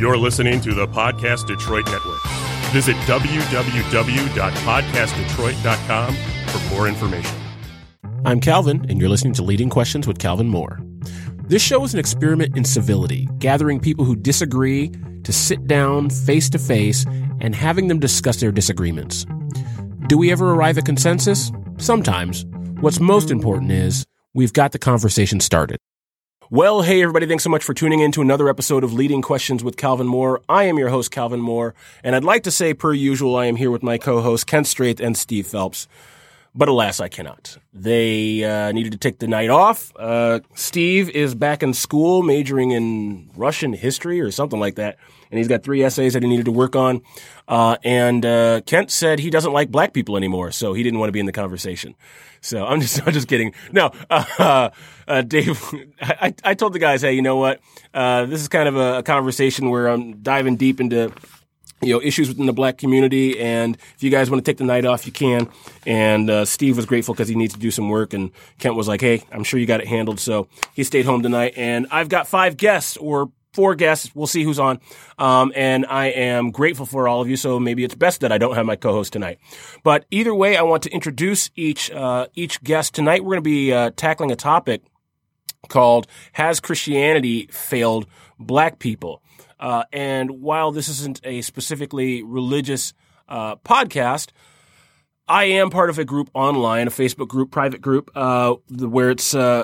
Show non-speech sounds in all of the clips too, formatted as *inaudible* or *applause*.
You're listening to the Podcast Detroit Network. Visit www.podcastdetroit.com for more information. I'm Calvin, and you're listening to Leading Questions with Calvin Moore. This show is an experiment in civility, gathering people who disagree to sit down face to face and having them discuss their disagreements. Do we ever arrive at consensus? Sometimes. What's most important is we've got the conversation started. Well, hey everybody, thanks so much for tuning in to another episode of Leading Questions with Calvin Moore. I am your host, Calvin Moore, and I'd like to say, per usual, I am here with my co-hosts, Kent Straith and Steve Phelps. But alas, I cannot. They uh, needed to take the night off. Uh, Steve is back in school, majoring in Russian history or something like that, and he's got three essays that he needed to work on. Uh, and uh, Kent said he doesn't like black people anymore, so he didn't want to be in the conversation. So I'm just, *laughs* I'm just kidding. No, uh, uh, Dave, *laughs* I, I told the guys, hey, you know what? Uh, this is kind of a, a conversation where I'm diving deep into, you know, issues within the black community. And if you guys want to take the night off, you can. And uh, Steve was grateful because he needs to do some work. And Kent was like, hey, I'm sure you got it handled. So he stayed home tonight. And I've got five guests or four guests. We'll see who's on. Um, and I am grateful for all of you. So maybe it's best that I don't have my co-host tonight. But either way, I want to introduce each uh, each guest tonight. We're going to be uh, tackling a topic called "Has Christianity Failed Black People?" Uh, and while this isn't a specifically religious uh, podcast. I am part of a group online, a Facebook group, private group, uh, where it's uh,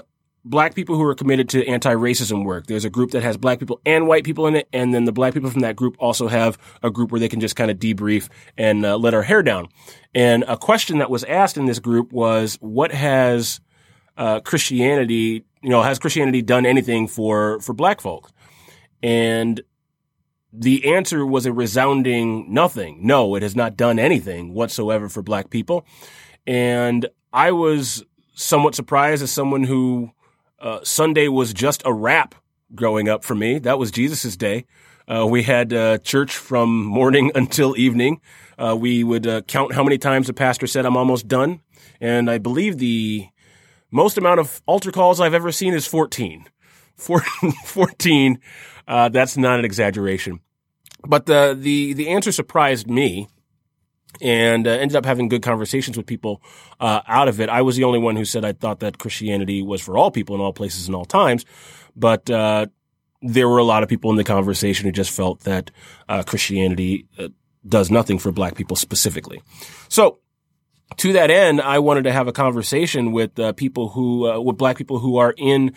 black people who are committed to anti-racism work. There's a group that has black people and white people in it, and then the black people from that group also have a group where they can just kind of debrief and uh, let our hair down. And a question that was asked in this group was, "What has uh, Christianity, you know, has Christianity done anything for for black folks?" And the answer was a resounding nothing. No, it has not done anything whatsoever for black people. And I was somewhat surprised as someone who uh, Sunday was just a wrap growing up for me. That was Jesus's day. Uh, we had uh, church from morning *laughs* until evening. Uh, we would uh, count how many times the pastor said, I'm almost done. And I believe the most amount of altar calls I've ever seen is 14. *laughs* *laughs* 14. Uh, that's not an exaggeration. But the, the, the answer surprised me and uh, ended up having good conversations with people uh, out of it. I was the only one who said I thought that Christianity was for all people in all places and all times, but uh, there were a lot of people in the conversation who just felt that uh, Christianity uh, does nothing for Black people specifically. So. To that end, I wanted to have a conversation with uh, people who, with Black people who are in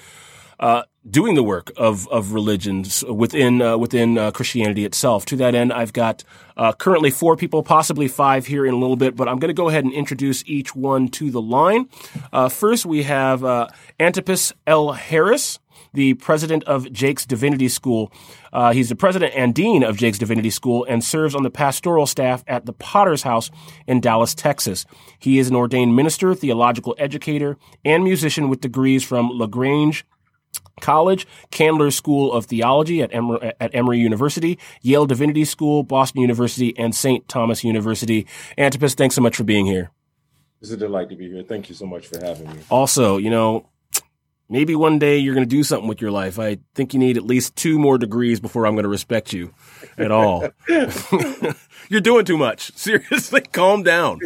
uh, doing the work of of religions within uh, within uh, Christianity itself. To that end, I've got uh, currently four people, possibly five here in a little bit, but I'm going to go ahead and introduce each one to the line. Uh, first, we have uh, Antipas L. Harris. The president of Jakes Divinity School. he's the president and dean of Jakes Divinity School and serves on the pastoral staff at the Potter's House in Dallas, Texas. He is an ordained minister, theological educator, and musician with degrees from LaGrange College, Candler School of Theology at Emory, at Emory University, Yale Divinity School, Boston University, and St. Thomas University. Antipas, thanks so much for being here. It's a delight to be here. Thank you so much for having me. Also, you know, maybe one day you're going to do something with your life. I think you need at least two more degrees before I'm going to respect you at all. *laughs* you're doing too much. *laughs* Seriously, calm down.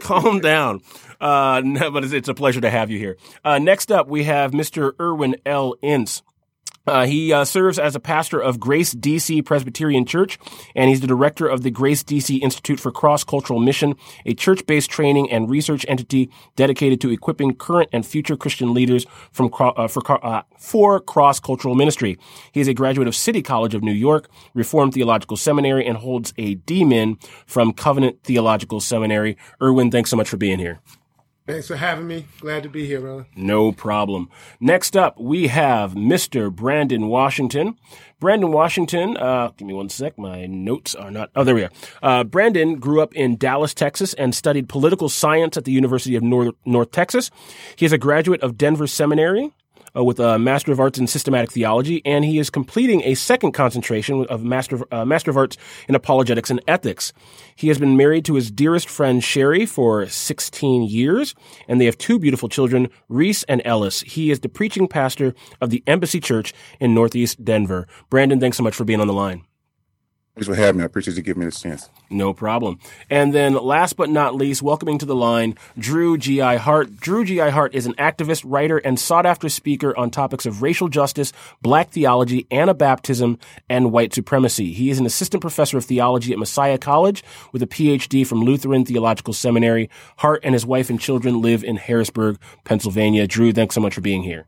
calm down. Uh, no, but it's, it's, a pleasure to have you here. Uh, next up, we have Mr. Irwin L. Ince. Uh, he uh, serves as a pastor of Grace DC Presbyterian Church, and he's the director of the Grace DC Institute for Cross Cultural Mission, a church-based training and research entity dedicated to equipping current and future Christian leaders from uh, for uh, for cross cultural ministry. He is a graduate of City College of New York, Reformed Theological Seminary, and holds a DMin from Covenant Theological Seminary. Irwin, thanks so much for being here. Thanks for having me. Glad to be here, brother. No problem. Next up, we have Mr. Brandon Washington. Brandon Washington, uh, give me one sec. My notes are not, oh, there we are. Uh, Brandon grew up in Dallas, Texas and studied political science at the University of North, North Texas. He is a graduate of Denver Seminary uh, with a Master of Arts in Systematic Theology, and he is completing a second concentration of Master uh, Master of Arts in Apologetics and Ethics. He has been married to his dearest friend Sherry for 16 years, and they have two beautiful children, Reese and Ellis. He is the preaching pastor of the Embassy Church in Northeast Denver. Brandon, thanks so much for being on the line. Thanks for having me. I appreciate you giving me this chance. No problem. And then last but not least, welcoming to the line, Drew G.I. Hart. Drew G.I. Hart is an activist, writer, and sought after speaker on topics of racial justice, black theology, Anabaptism, and white supremacy. He is an assistant professor of theology at Messiah College with a PhD from Lutheran Theological Seminary. Hart and his wife and children live in Harrisburg, Pennsylvania. Drew, thanks so much for being here.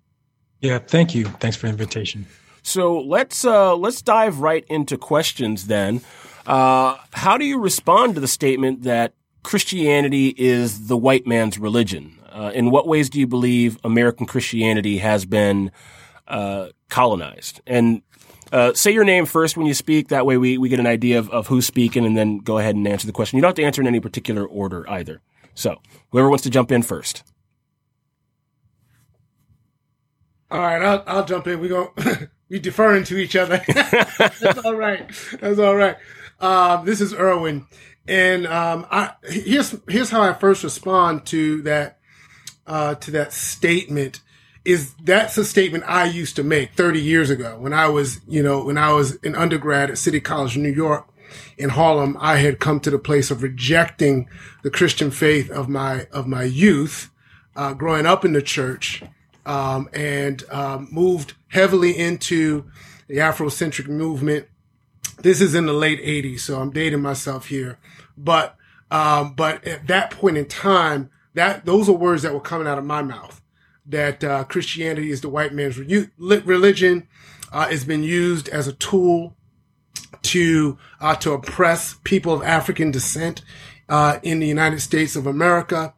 Yeah, thank you. Thanks for the invitation. So let's uh, let's dive right into questions then. Uh, how do you respond to the statement that Christianity is the white man's religion? Uh, in what ways do you believe American Christianity has been uh, colonized? And uh, say your name first when you speak. That way we, we get an idea of, of who's speaking and then go ahead and answer the question. You don't have to answer in any particular order either. So whoever wants to jump in first. All right, I'll, I'll jump in. We go. *laughs* we deferring to each other. *laughs* That's all right. That's all right. Um, this is Irwin, and um, I, here's here's how I first respond to that uh, to that statement. Is that's a statement I used to make 30 years ago when I was, you know, when I was an undergrad at City College New York in Harlem. I had come to the place of rejecting the Christian faith of my of my youth, uh, growing up in the church um, and um, moved heavily into the Afrocentric movement. This is in the late 80s, so I'm dating myself here. But um, but at that point in time, that those are words that were coming out of my mouth. That uh, Christianity is the white man's re- religion. Uh, has been used as a tool to uh, to oppress people of African descent uh, in the United States of America,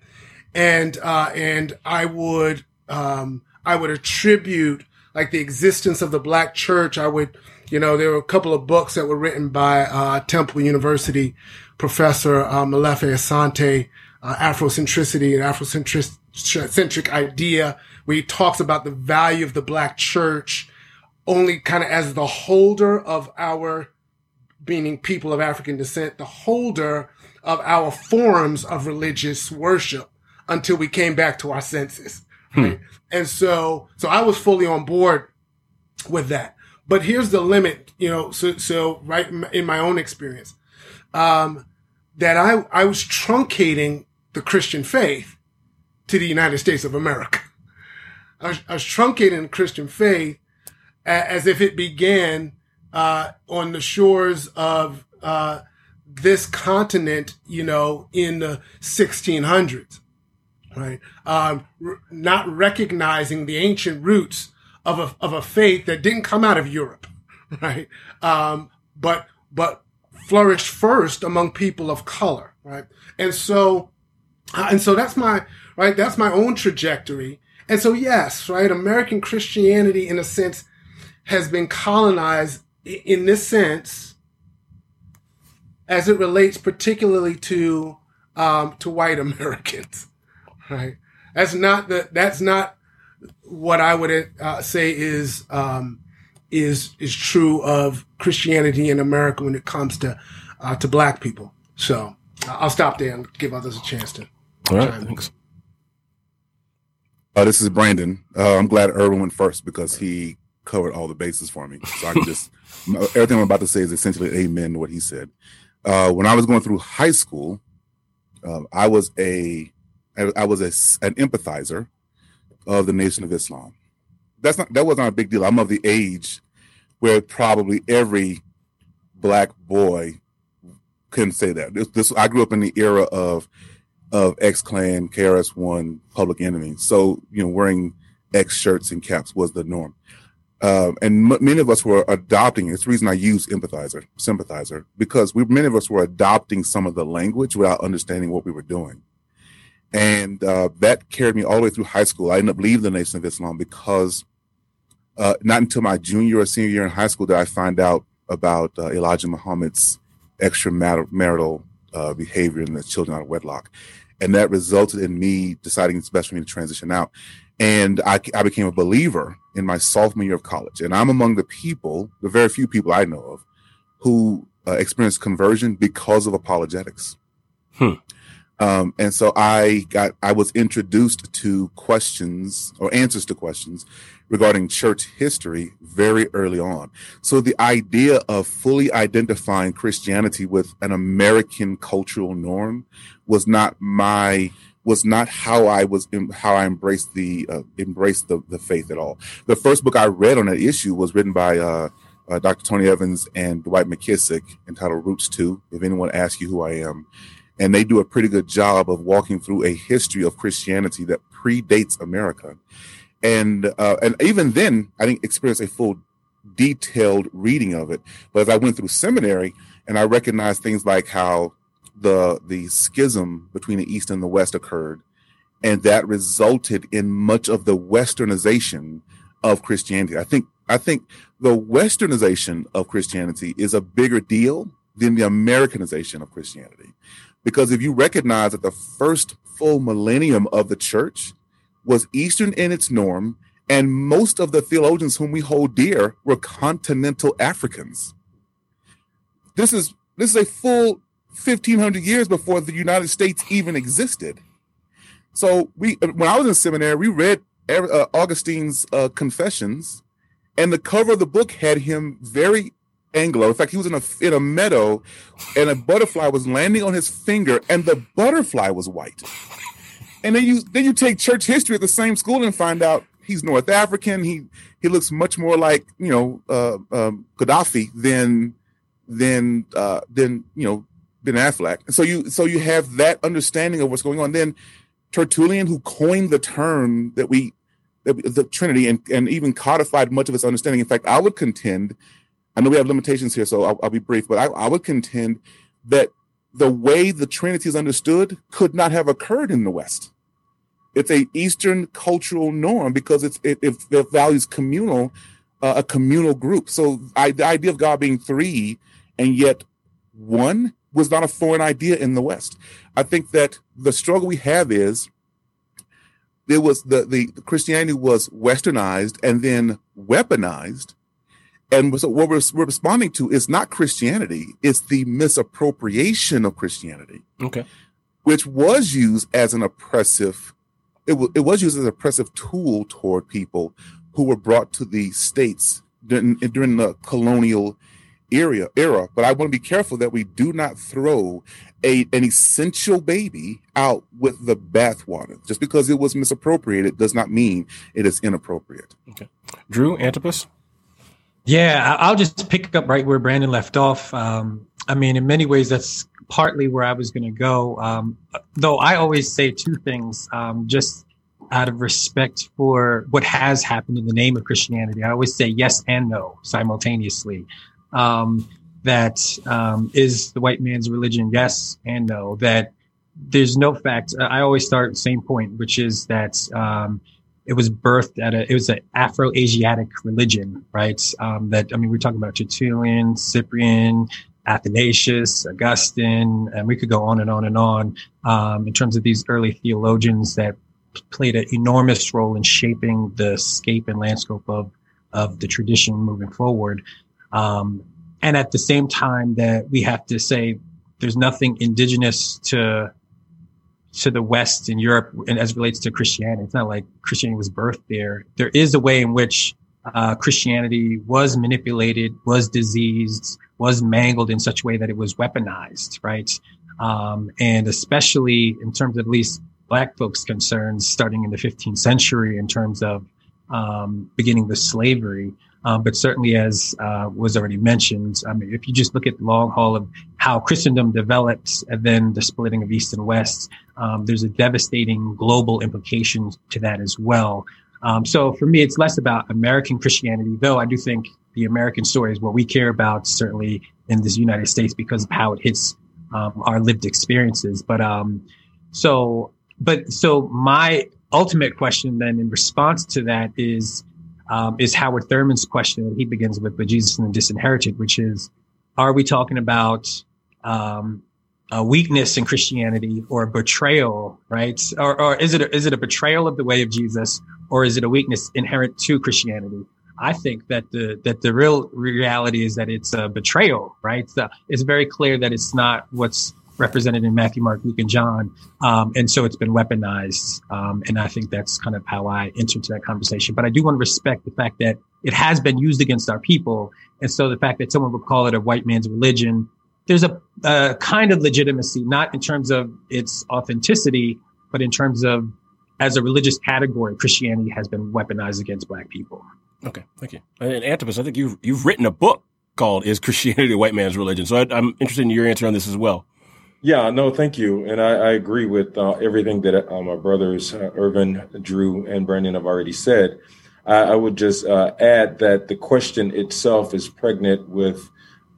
and uh, and I would um, I would attribute like the existence of the black church. I would, you know, there were a couple of books that were written by uh, Temple University professor uh, Molefi Asante, uh, Afrocentricity and Afrocentric idea, where he talks about the value of the black church only kind of as the holder of our, meaning people of African descent, the holder of our forms of religious worship until we came back to our senses. Hmm. And so, so I was fully on board with that. But here's the limit, you know, so, so right in my own experience, um, that I, I was truncating the Christian faith to the United States of America. I was, I was truncating Christian faith as if it began, uh, on the shores of, uh, this continent, you know, in the 1600s right? Um, r- not recognizing the ancient roots of a, of a faith that didn't come out of Europe, *laughs* right? Um, but, but flourished first among people of color, right? And so, uh, and so that's my, right? That's my own trajectory. And so, yes, right? American Christianity, in a sense, has been colonized in this sense as it relates particularly to, um, to white *laughs* Americans right? That's not the, that's not what I would uh, say is, um, is, is true of Christianity in America when it comes to, uh, to black people. So I'll stop there and give others a chance to. All right. Thanks. Uh, this is Brandon. Uh, I'm glad Irwin went first because he covered all the bases for me. So I can just, *laughs* everything I'm about to say is essentially amen to what he said. Uh, when I was going through high school, uh, I was a I, was a, an empathizer of the Nation of Islam. That's not that wasn't a big deal. I'm of the age where probably every black boy couldn't say that. This, this I grew up in the era of of X Clan, KRS One, Public Enemy. So you know, wearing X shirts and caps was the norm. Uh, and m- many of us were adopting. It's the reason I use empathizer, sympathizer, because we many of us were adopting some of the language without understanding what we were doing. And uh, that carried me all the way through high school. I ended up leaving the Nation of Islam because uh, not until my junior or senior year in high school did I find out about uh, Elijah Muhammad's extramarital uh, behavior and the children out of wedlock. And that resulted in me deciding it's best for me to transition out. And I, I became a believer in my sophomore year of college. And I'm among the people, the very few people I know of, who uh, experienced conversion because of apologetics. Hmm. Um, and so I got, I was introduced to questions or answers to questions regarding church history very early on. So the idea of fully identifying Christianity with an American cultural norm was not my was not how I was how I embraced the uh, embraced the, the faith at all. The first book I read on that issue was written by uh, uh, Dr. Tony Evans and Dwight McKissic entitled Roots Two. If anyone asks you who I am, and they do a pretty good job of walking through a history of Christianity that predates America, and uh, and even then I didn't experience a full detailed reading of it. But as I went through seminary and I recognized things like how the the schism between the East and the West occurred, and that resulted in much of the westernization of Christianity. I think I think the westernization of Christianity is a bigger deal than the Americanization of Christianity. Because if you recognize that the first full millennium of the church was Eastern in its norm, and most of the theologians whom we hold dear were continental Africans. This is this is a full 1500 years before the United States even existed. So we, when I was in seminary, we read uh, Augustine's uh, Confessions, and the cover of the book had him very Anglo. In fact, he was in a in a meadow, and a butterfly was landing on his finger, and the butterfly was white. And then you then you take church history at the same school and find out he's North African. He he looks much more like you know uh, um, Gaddafi than than uh, than you know Ben Affleck. And So you so you have that understanding of what's going on. Then Tertullian, who coined the term that we the Trinity and, and even codified much of its understanding. In fact, I would contend, I know we have limitations here, so I'll, I'll be brief, but I, I, would contend that the way the Trinity is understood could not have occurred in the West. It's a Eastern cultural norm because it's it, it, it values communal, uh, a communal group. So I, the idea of God being three and yet one was not a foreign idea in the West. I think that the struggle we have is there was the, the, the Christianity was westernized and then weaponized. And so what we're, we're responding to is not Christianity, it's the misappropriation of Christianity. Okay. Which was used as an oppressive, it, w- it was used as an oppressive tool toward people who were brought to the states during, during the colonial era era. But i want to be careful that we do not throw a an essential baby out with the bathwater. Just because it was misappropriated does not mean it is inappropriate. Okay. Drew antipas yeah i'll just pick up right where brandon left off um, i mean in many ways that's partly where i was going to go um, though i always say two things um, just out of respect for what has happened in the name of Christianity. I always say yes and no simultaneously um, that um, is the white man's religion? Yes and no. That there's no fact. I always start the same point, which is that um, it was birthed at a, it was an Afro-Asiatic religion, right? Um, that, I mean, we're talking about Tertullian, Cyprian, Athanasius, Augustine, and we could go on and on and on um, in terms of these early theologians that played an enormous role in shaping the scape and landscape of, of the tradition moving forward. Um, and at the same time that we have to say there's nothing indigenous to to the West in Europe and as relates to Christianity. It's not like Christianity was birthed there. There is a way in which uh, Christianity was manipulated, was diseased, was mangled in such a way that it was weaponized, right? Um, and especially in terms of at least black folks' concerns, starting in the 15th century, in terms of um, beginning the slavery. Um, but certainly, as uh, was already mentioned, I mean, if you just look at the long haul of how Christendom develops and then the splitting of East and West, um, there's a devastating global implication to that as well. Um, so for me, it's less about American Christianity, though I do think the American story is what we care about, certainly in this United States, because of how it hits um, our lived experiences. But um, so, but so my ultimate question then in response to that is um, is Howard Thurman's question that he begins with, with Jesus and the Disinherited, which is, are we talking about um, a weakness in Christianity or a betrayal, right? Or, or is it a, is it a betrayal of the way of Jesus, or is it a weakness inherent to Christianity? I think that the that the real reality is that it's a betrayal, right? So it's very clear that it's not what's represented in Matthew, Mark, Luke, and John. Um, and so it's been weaponized. Um, and I think that's kind of how I enter into that conversation. But I do want to respect the fact that it has been used against our people. And so the fact that someone would call it a white man's religion, there's a, a kind of legitimacy, not in terms of its authenticity, but in terms of as a religious category, Christianity has been weaponized against black people. Okay, thank you. And Antipas, I think you've you've written a book called "Is Christianity a White Man's Religion?" So I, am interested in your answer on this as well. Yeah, no, thank you, and I, I agree with uh, everything that uh, my brothers uh, Irvin, Drew, and Brandon have already said. I, I would just uh, add that the question itself is pregnant with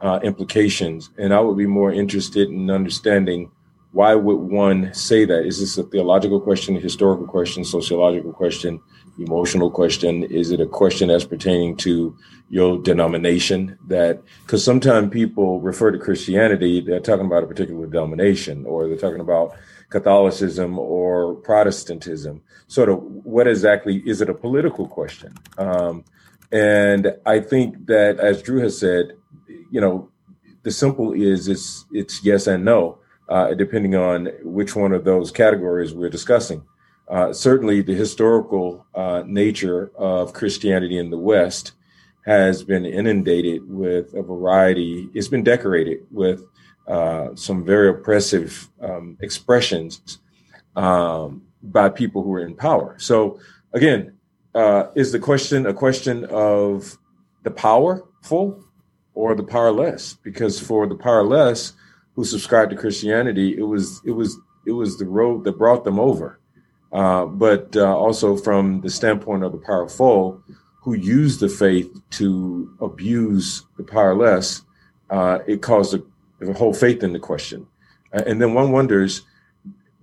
uh, implications, and I would be more interested in understanding why would one say that? Is this a theological question, a historical question, sociological question, emotional question? Is it a question that's pertaining to your denomination? That because sometimes people refer to Christianity, they're talking about a particular denomination, or they're talking about Catholicism or Protestantism. Sort of, what exactly is it a political question? Um, and I think that, as Drew has said, you know, the simple is it's it's yes and no uh, depending on which one of those categories we're discussing. Uh, certainly, the historical uh, nature of Christianity in the West has been inundated with a variety, it's been decorated with uh, some very oppressive um, expressions um, by people who are in power. So, again, uh, is the question a question of the powerful or the powerless? Because for the powerless, who subscribed to Christianity, it was it was it was the road that brought them over. Uh, but uh, also from the standpoint of the powerful, who used the faith to abuse the powerless, uh, it caused the, the, whole faith into question. and then one wonders,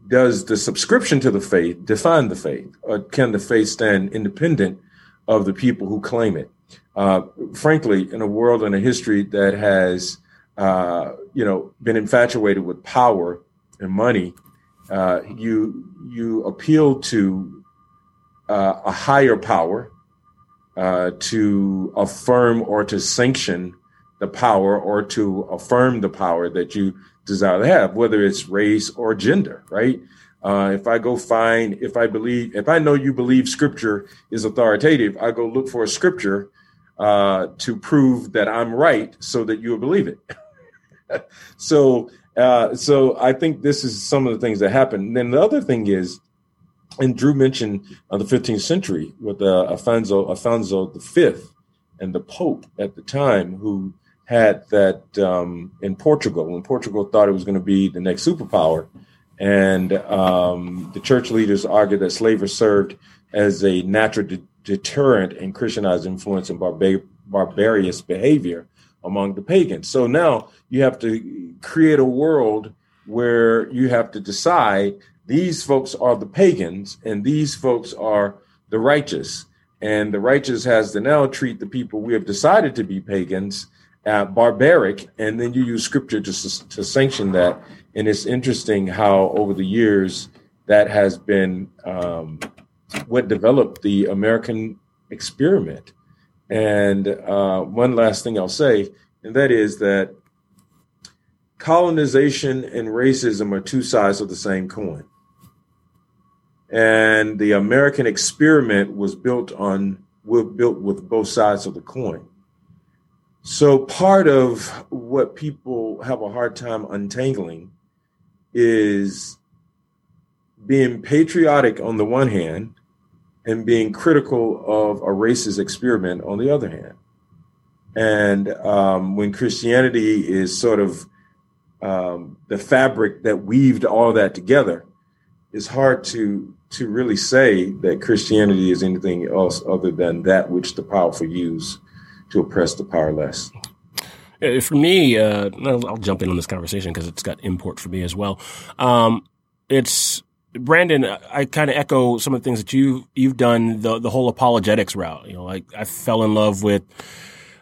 does the subscription to the faith define the faith, or can the faith stand independent of the people who claim it? Uh, frankly, in a world and a history that has uh, you know, been infatuated with power and money, uh, you you appeal to uh, a higher power uh, to affirm or to sanction the power or to affirm the power that you desire to have, whether it's race or gender, right? Uh, if I go find, if I believe, if I know you believe scripture is authoritative, I go look for a scripture uh, to prove that I'm right so that you will believe it. *laughs* so uh, so I think this is some of the things that happen. And then the other thing is, and Drew mentioned uh, the 15th century with uh, Alfonso Alfonso V and the Pope at the time, who had that um, in Portugal when Portugal thought it was going to be the next superpower, and um, the church leaders argued that slavery served as a natural de- deterrent and Christianized influence and barbar- barbarous behavior among the pagans. So now you have to create a world where you have to decide these folks are the pagans and these folks are the righteous. And the righteous has to now treat the people we have decided to be pagans uh, barbaric. And then you use scripture to, to sanction that. And it's interesting how over the years that has been um, what developed the American experiment. And uh, one last thing I'll say, and that is that colonization and racism are two sides of the same coin. And the American experiment was built on built with both sides of the coin. So part of what people have a hard time untangling is being patriotic on the one hand and being critical of a racist experiment on the other hand. And um, when Christianity is sort of um, the fabric that weaved all that together, it's hard to to really say that Christianity is anything else other than that which the powerful use to oppress the powerless. For me, uh, I'll jump in on this conversation because it's got import for me as well. Um, it's Brandon, I kind of echo some of the things that you you've done the the whole apologetics route. You know, like I fell in love with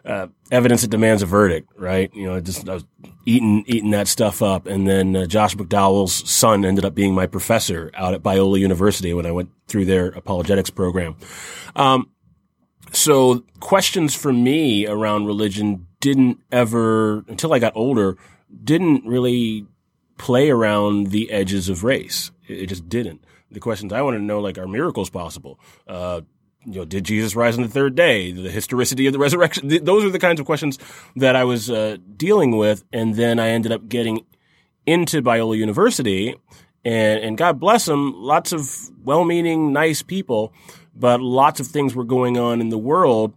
uh, evidence that demands a verdict, right? You know, just I was eating eating that stuff up, and then uh, Josh McDowell's son ended up being my professor out at Biola University when I went through their apologetics program. Um, so questions for me around religion didn't ever until I got older didn't really play around the edges of race. It, just didn't. The questions I wanted to know, like, are miracles possible? Uh, you know, did Jesus rise on the third day? The historicity of the resurrection. Th- those are the kinds of questions that I was uh, dealing with, and then I ended up getting into Biola University, and and God bless them, lots of well-meaning, nice people, but lots of things were going on in the world,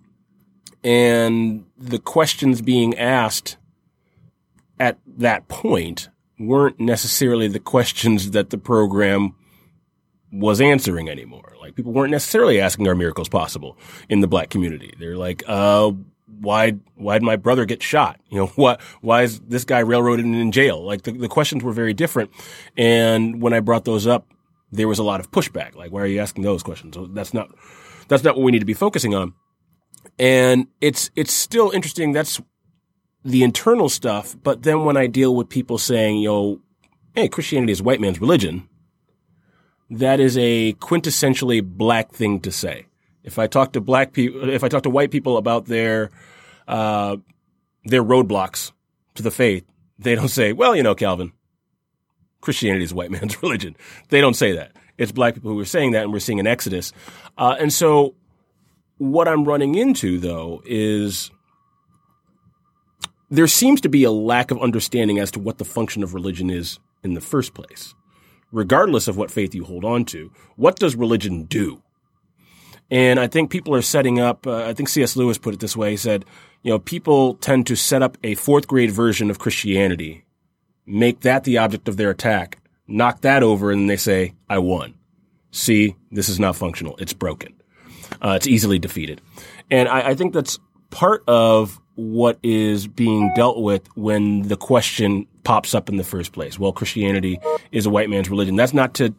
and the questions being asked at that point weren't necessarily the questions that the program was answering anymore. Like people weren't necessarily asking are miracles possible in the black community. They're like, uh, why, why'd my brother get shot? You know, *laughs* what, why is this guy railroaded and in jail? Like the, the questions were very different. And when I brought those up, there was a lot of pushback. Like, why are you asking those questions? So that's not, that's not what we need to be focusing on. And it's, it's still interesting. That's the internal stuff. But then when I deal with people saying, you know, hey, Christianity is white man's religion, that is a quintessentially black thing to say. If I talk to black people, if I talk to white people about their, uh, their roadblocks to the faith, they don't say, well, you know, Calvin, Christianity is white *laughs* man's religion. They don't say that. It's black people who are saying that, and we're seeing an exodus. Uh, and so, what I'm running into though is there seems to be a lack of understanding as to what the function of religion is in the first place. Regardless of what faith you hold on to, what does religion do? And I think people are setting up, uh, I think C.S. Lewis put it this way. He said, you know, people tend to set up a fourth grade version of Christianity, make that the object of their attack, knock that over, and they say, I won. See, this is not functional. It's broken. Uh, it's easily defeated. And I, I think that's part of what is being dealt with when the question pops up in the first place. Well, Christianity is a white man's religion. That's not to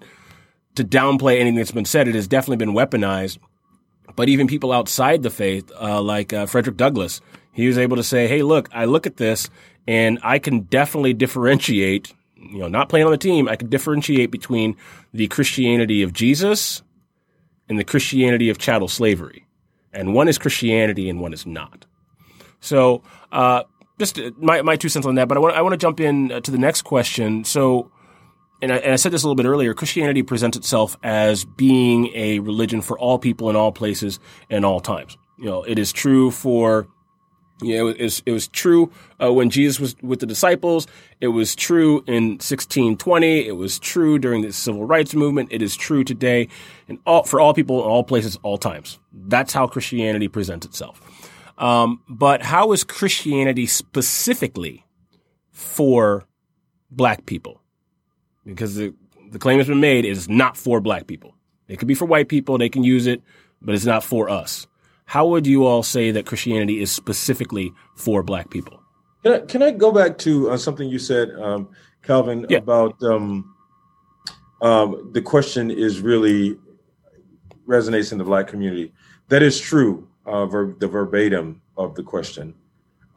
to downplay anything that's been said. It has definitely been weaponized. But even people outside the faith, uh, like uh, Frederick Douglass, he was able to say, "Hey, look, I look at this, and I can definitely differentiate. You know, not playing on the team, I can differentiate between the Christianity of Jesus and the Christianity of chattel slavery, and one is Christianity and one is not." So, uh, just my, my two cents on that, but I want, I want to jump in uh, to the next question. So, and I, and I, said this a little bit earlier, Christianity presents itself as being a religion for all people in all places and all times. You know, it is true for, you know, it was, it was true uh, when Jesus was with the disciples. It was true in 1620. It was true during the civil rights movement. It is true today and all, for all people in all places, all times. That's how Christianity presents itself. Um, but how is Christianity specifically for black people? Because the, the claim has been made is not for black people. It could be for white people. They can use it, but it's not for us. How would you all say that Christianity is specifically for black people? Can I, can I go back to uh, something you said, um, Calvin, yeah. about um, um, the question is really resonates in the black community. That is true uh, ver- the verbatim of the question.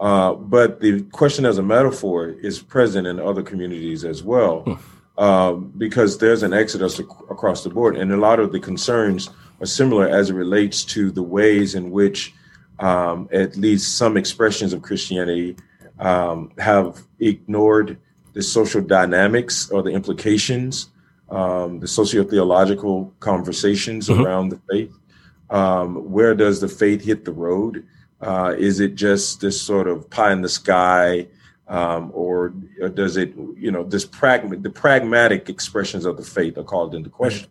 Uh, but the question as a metaphor is present in other communities as well, hmm. um, because there's an exodus ac- across the board, and a lot of the concerns are similar as it relates to the ways in which um, at least some expressions of Christianity um, have ignored the social dynamics or the implications, um, the socio-theological conversations mm-hmm. around the faith. Um, where does the faith hit the road? Uh, is it just this sort of pie in the sky, um, or, or, does it, you know, this pragma- the pragmatic expressions of the faith are called into question?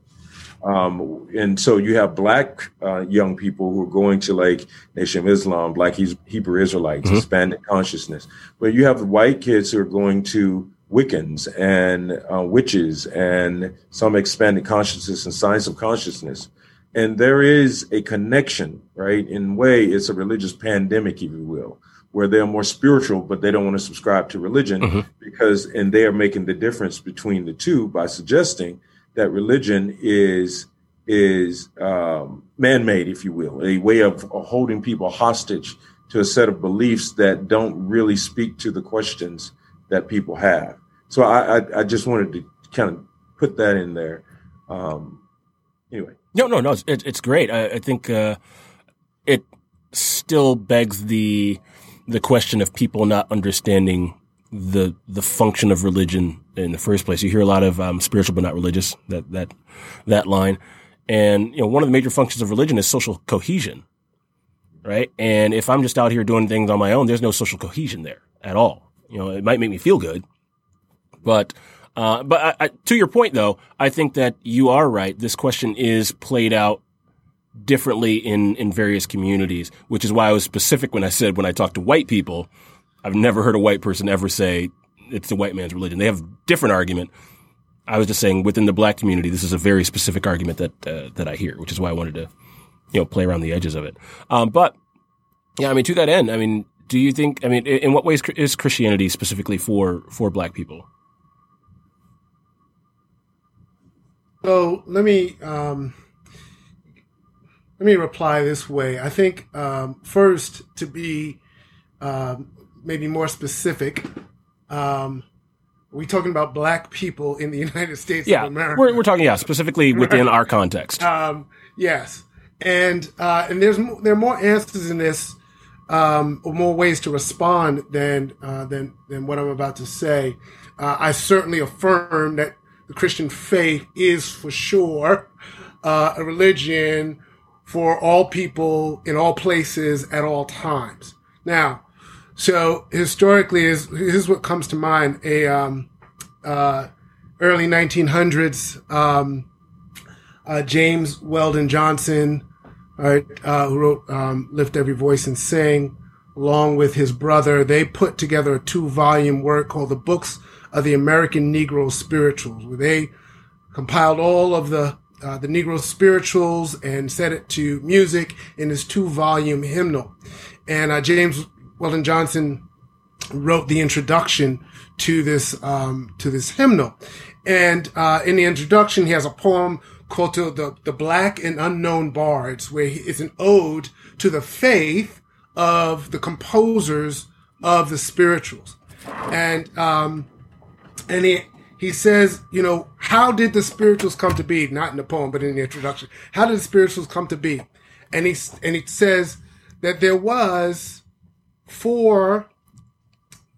Um, and so you have black uh, young people who are going to like Nation of Islam, Black Hebrew Israelites, mm-hmm. Hispanic consciousness, but you have white kids who are going to Wiccans and uh, witches and some expanded consciousness and science of consciousness and there is a connection, right? In way, it's a religious pandemic, if you will, where they're more spiritual, but they don't want to subscribe to religion mm-hmm. because, and they are making the difference between the two by suggesting that religion is is um, man-made, if you will, a way of holding people hostage to a set of beliefs that don't really speak to the questions that people have. So I, I, I just wanted to kind of put that in there. Um, anyway. No, no, no. It's, it's great. I, I think uh, it still begs the the question of people not understanding the the function of religion in the first place. You hear a lot of um, spiritual but not religious that that that line, and you know one of the major functions of religion is social cohesion, right? And if I'm just out here doing things on my own, there's no social cohesion there at all. You know, it might make me feel good, but uh, but I, I, to your point, though, I think that you are right. This question is played out differently in in various communities, which is why I was specific when I said when I talked to white people, I've never heard a white person ever say it's the white man's religion. They have different argument. I was just saying within the black community, this is a very specific argument that uh, that I hear, which is why I wanted to, you know, play around the edges of it. Um, but yeah, I mean, to that end, I mean, do you think? I mean, in what ways is Christianity specifically for for black people? So let me um, let me reply this way. I think um, first to be um, maybe more specific. Um, are we talking about black people in the *laughs* United States yeah, of America? We're, we're talking, yeah, specifically within our context. *laughs* Um, yes, and uh, and there's there are more answers in this, um, more ways to respond than uh, than than what I'm about to say. Uh, I certainly affirm that the Christian faith is for sure uh, a religion for all people in all places at all times. Now, so historically, is what comes to mind: a um, uh, early 1900s um, uh, James Weldon Johnson, right, uh, who wrote um, "Lift Every Voice and Sing," along with his brother. They put together a two-volume work called "The Books of the American Negro Spirituals, where they compiled all of the uh, the Negro spirituals and set it to music in this two volume hymnal. And uh, James Weldon Johnson wrote the introduction to this um, to this hymnal. And uh, in the introduction, he has a poem called to the, the Black and Unknown Bards, where he, it's an ode to the faith of the composers of the spirituals. And um, and he he says, you know, how did the spirituals come to be? Not in the poem, but in the introduction. How did the spirituals come to be? And he and he says that there was for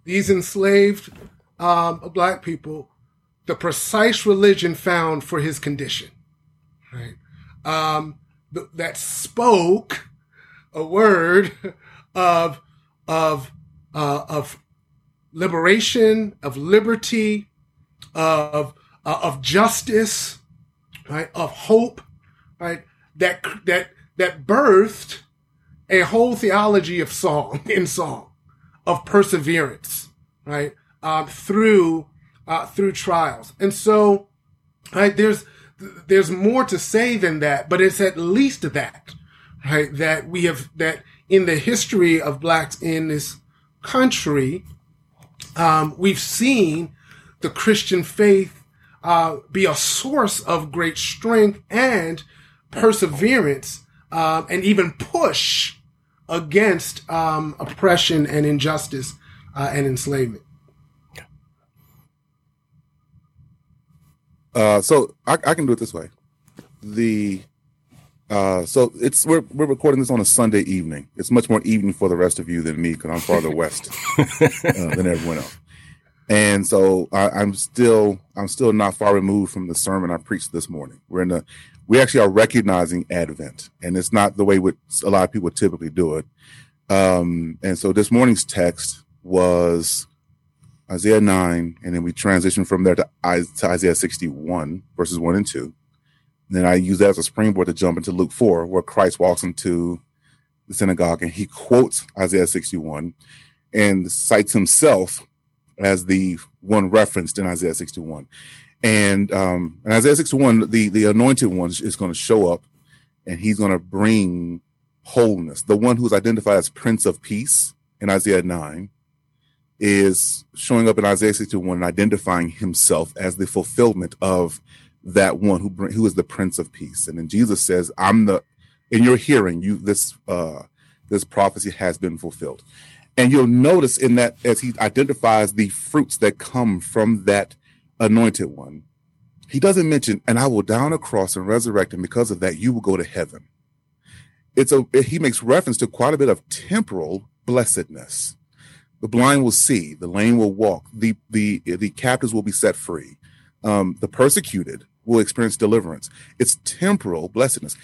these enslaved um, black people the precise religion found for his condition, right? Um, th- that spoke a word *laughs* of of uh, of liberation, of liberty, of uh, of justice, right? Of hope, right? That that that birthed a whole theology of song *laughs* in song, of perseverance, right? Um, through uh, through trials, and so, right? There's there's more to say than that, but it's at least that, right? That we have that in the history of blacks in this country, um, we've seen the Christian faith uh, be a source of great strength and perseverance, um, and even push against um, oppression and injustice uh, and enslavement. Uh, so I, I, can do it this way. The uh, so it's we're we're recording this on a Sunday evening. It's much more evening for the rest of you than me because I'm farther west *laughs* uh, than everyone else. And so I, am still I'm still not far removed from the sermon I preached this morning. We're in the we actually are recognizing Advent, and it's not the way what a lot of people typically do it. Um, and so this morning's text was Isaiah 9, and then we transition from there to, to Isaiah 61, verses 1 and 2. Then I use that as a springboard to jump into Luke 4, where Christ walks into the synagogue and he quotes Isaiah 61 and cites himself as the one referenced in Isaiah 61. And um, in Isaiah 61, the, the anointed one is going to show up and he's going to bring wholeness. The one who's identified as Prince of Peace in Isaiah 9 is showing up in Isaiah 61 and identifying himself as the fulfillment of that one who bring, who is the Prince of Peace. And then Jesus says, I'm the, in your hearing, you, this, uh, this prophecy has been fulfilled. And you'll notice in that as he identifies the fruits that come from that anointed one, he doesn't mention, and I will down a cross and resurrect, and because of that, you will go to heaven. It's a he makes reference to quite a bit of temporal blessedness. The blind will see, the lame will walk, the the the captives will be set free, um, the persecuted will experience deliverance. It's temporal blessedness.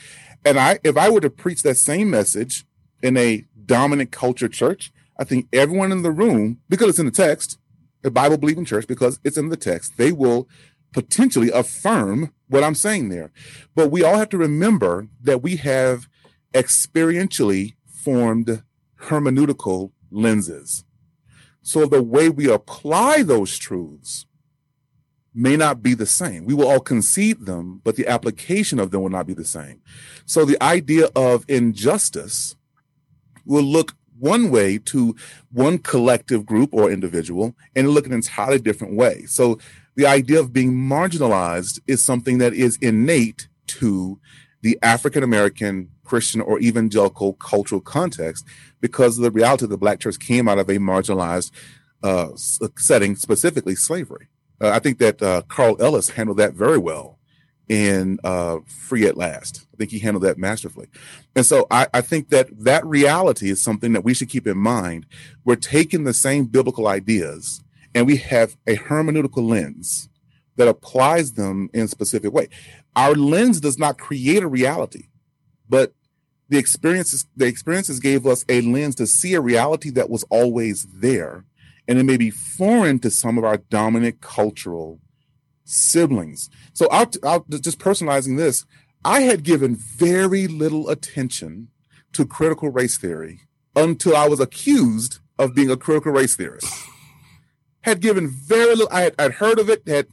And I, if I were to preach that same message in a dominant culture church, I think everyone in the room, because it's in the text, a Bible believing church, because it's in the text, they will potentially affirm what I'm saying there. But we all have to remember that we have experientially formed hermeneutical lenses. So the way we apply those truths may not be the same. We will all concede them, but the application of them will not be the same. So the idea of injustice will look one way to one collective group or individual and look an entirely different way. So the idea of being marginalized is something that is innate to the African American Christian or evangelical cultural context because of the reality the Black church came out of a marginalized uh, setting, specifically slavery. Uh, I think that uh, Carl Ellis handled that very well in uh, Free at Last. I think he handled that masterfully. And so I, I, think that that reality is something that we should keep in mind. We're taking the same biblical ideas and we have a hermeneutical lens that applies them in a specific way. Our lens does not create a reality, but the experiences the experiences gave us a lens to see a reality that was always there and it may be foreign to some of our dominant cultural siblings. So I'll, I'll just personalizing this. I had given very little attention to critical race theory until I was accused of being a critical race theorist. Had given very little. I had I'd heard of it. Had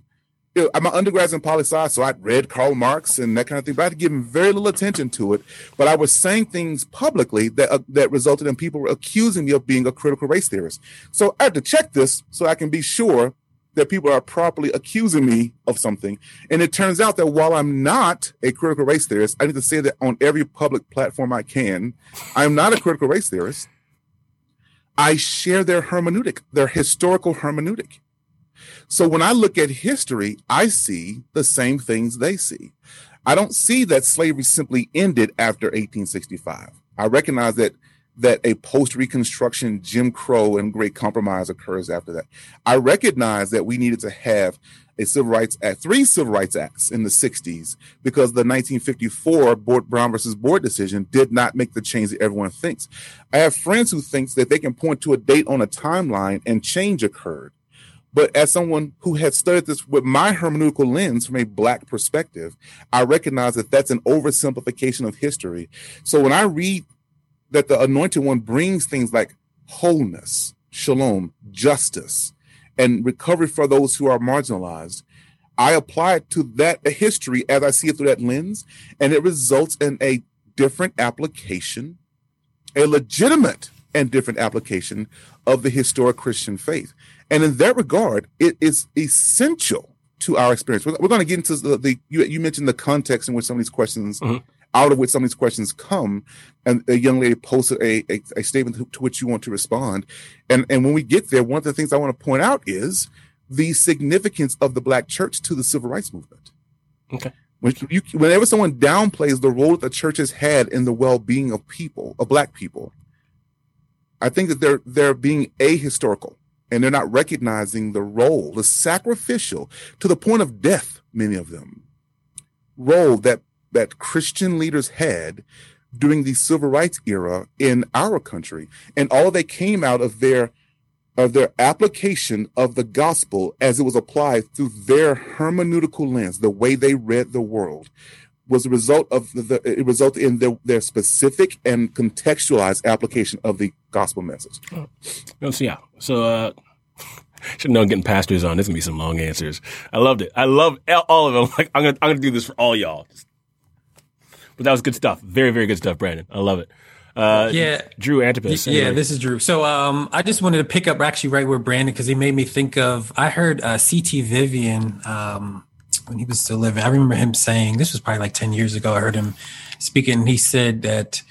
I'm an undergrad in poli sci, so I'd read Karl Marx and that kind of thing, but I'd given very little attention to it. But I was saying things publicly that uh, that resulted in people accusing me of being a critical race theorist. So I had to check this so I can be sure that people are properly accusing me of something. And it turns out that while I'm not a critical race theorist, I need to say that on every public platform I can, I'm not a critical race theorist. I share their hermeneutic, their historical hermeneutic. So when I look at history, I see the same things they see. I don't see that slavery simply ended after 1865. I recognize that that a post Reconstruction Jim Crow and Great Compromise occurs after that. I recognize that we needed to have a civil rights act, three civil rights acts in the 60s because the 1954 Board, Brown versus Board decision did not make the change that everyone thinks. I have friends who thinks that they can point to a date on a timeline and change occurred. But as someone who had studied this with my hermeneutical lens from a black perspective, I recognize that that's an oversimplification of history. So when I read that the anointed one brings things like wholeness, shalom, justice, and recovery for those who are marginalized, I apply it to that history as I see it through that lens, and it results in a different application, a legitimate and different application of the historic Christian faith. And in that regard, it is essential to our experience. We're, we're going to get into the, the you, you, mentioned the context in which some of these questions, mm-hmm. out of which some of these questions come. And a young lady posted a, a, a statement to, to, which you want to respond. And, and when we get there, one of the things I want to point out is the significance of the black church to the civil rights movement. Okay. When you, whenever someone downplays the role that the church has had in the well-being of people, of black people, I think that they're they're being ahistorical and they're not recognizing the role, the sacrificial, to the point of death, many of them, role that that Christian leaders had during the civil rights era in our country. And all they came out of their of their application of the gospel as it was applied through their hermeneutical lens, the way they read the world, was a result of the, the it resulted in their, their specific and contextualized application of the gospel message. Oh, so yeah, so uh, *laughs* should know I'm getting pastors on. There's gonna be some long answers. I loved it. I love all of them. *laughs* Like I'm gonna I'm gonna do this for all y'all. But that was good stuff. Very very good stuff, Brandon. I love it. Uh, yeah, Drew Antipas. Anyway. Yeah, this is Drew. So um, I just wanted to pick up actually right where Brandon because he made me think of. I heard uh, C.T. Vivian um, when he was still living. I remember him saying this was probably like 10 years ago. I heard him speaking. He said that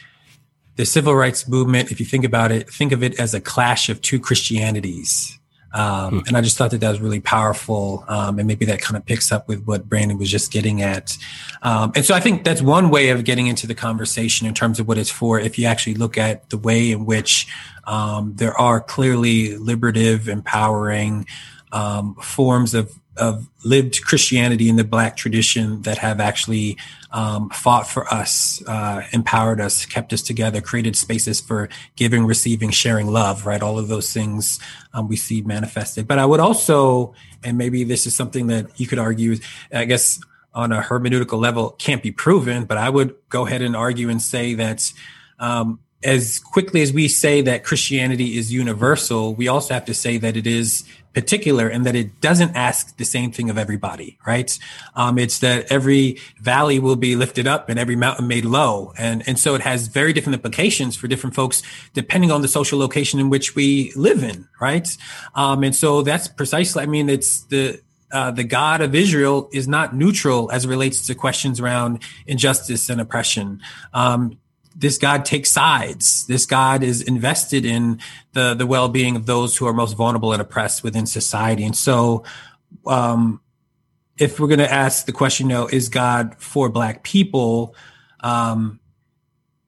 the civil rights movement, if you think about it, think of it as a clash of two Christianities. Um, hmm. And I just thought that that was really powerful. Um, and maybe that kind of picks up with what Brandon was just getting at. Um, and so I think that's one way of getting into the conversation in terms of what it's for. If you actually look at the way in which um, there are clearly liberative, empowering um, forms of of lived Christianity in the Black tradition that have actually um, fought for us, uh, empowered us, kept us together, created spaces for giving, receiving, sharing love, right? All of those things um, we see manifested. But I would also, and maybe this is something that you could argue, I guess on a hermeneutical level, can't be proven, but I would go ahead and argue and say that um, as quickly as we say that Christianity is universal, we also have to say that it is particular and that it doesn't ask the same thing of everybody, right? Um, it's that every valley will be lifted up and every mountain made low. And, and so it has very different implications for different folks, depending on the social location in which we live in, right? Um, and so that's precisely, I mean, it's the, uh, the God of Israel is not neutral as it relates to questions around injustice and oppression. Um, this God takes sides. This God is invested in the the well being of those who are most vulnerable and oppressed within society. And so, um, if we're going to ask the question, you know, is God for Black people? Um,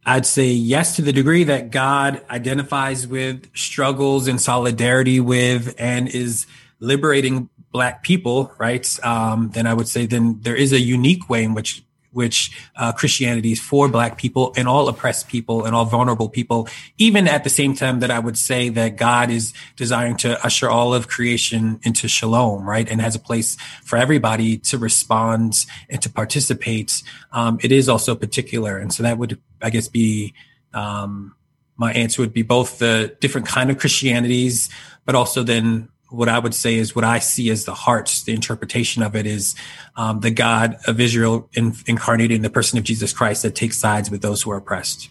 I'd say yes to the degree that God identifies with struggles and solidarity with and is liberating Black people, right? Um, then I would say then there is a unique way in which which uh, Christianity is for Black people and all oppressed people and all vulnerable people, even at the same time that I would say that God is desiring to usher all of creation into shalom, right? And has a place for everybody to respond and to participate. Um, it is also particular. And so that would, I guess, be um, my answer would be both the different kind of Christianities, but also then what I would say is what I see as the heart, the interpretation of it is um, the God of Israel in, incarnated in the person of Jesus Christ that takes sides with those who are oppressed.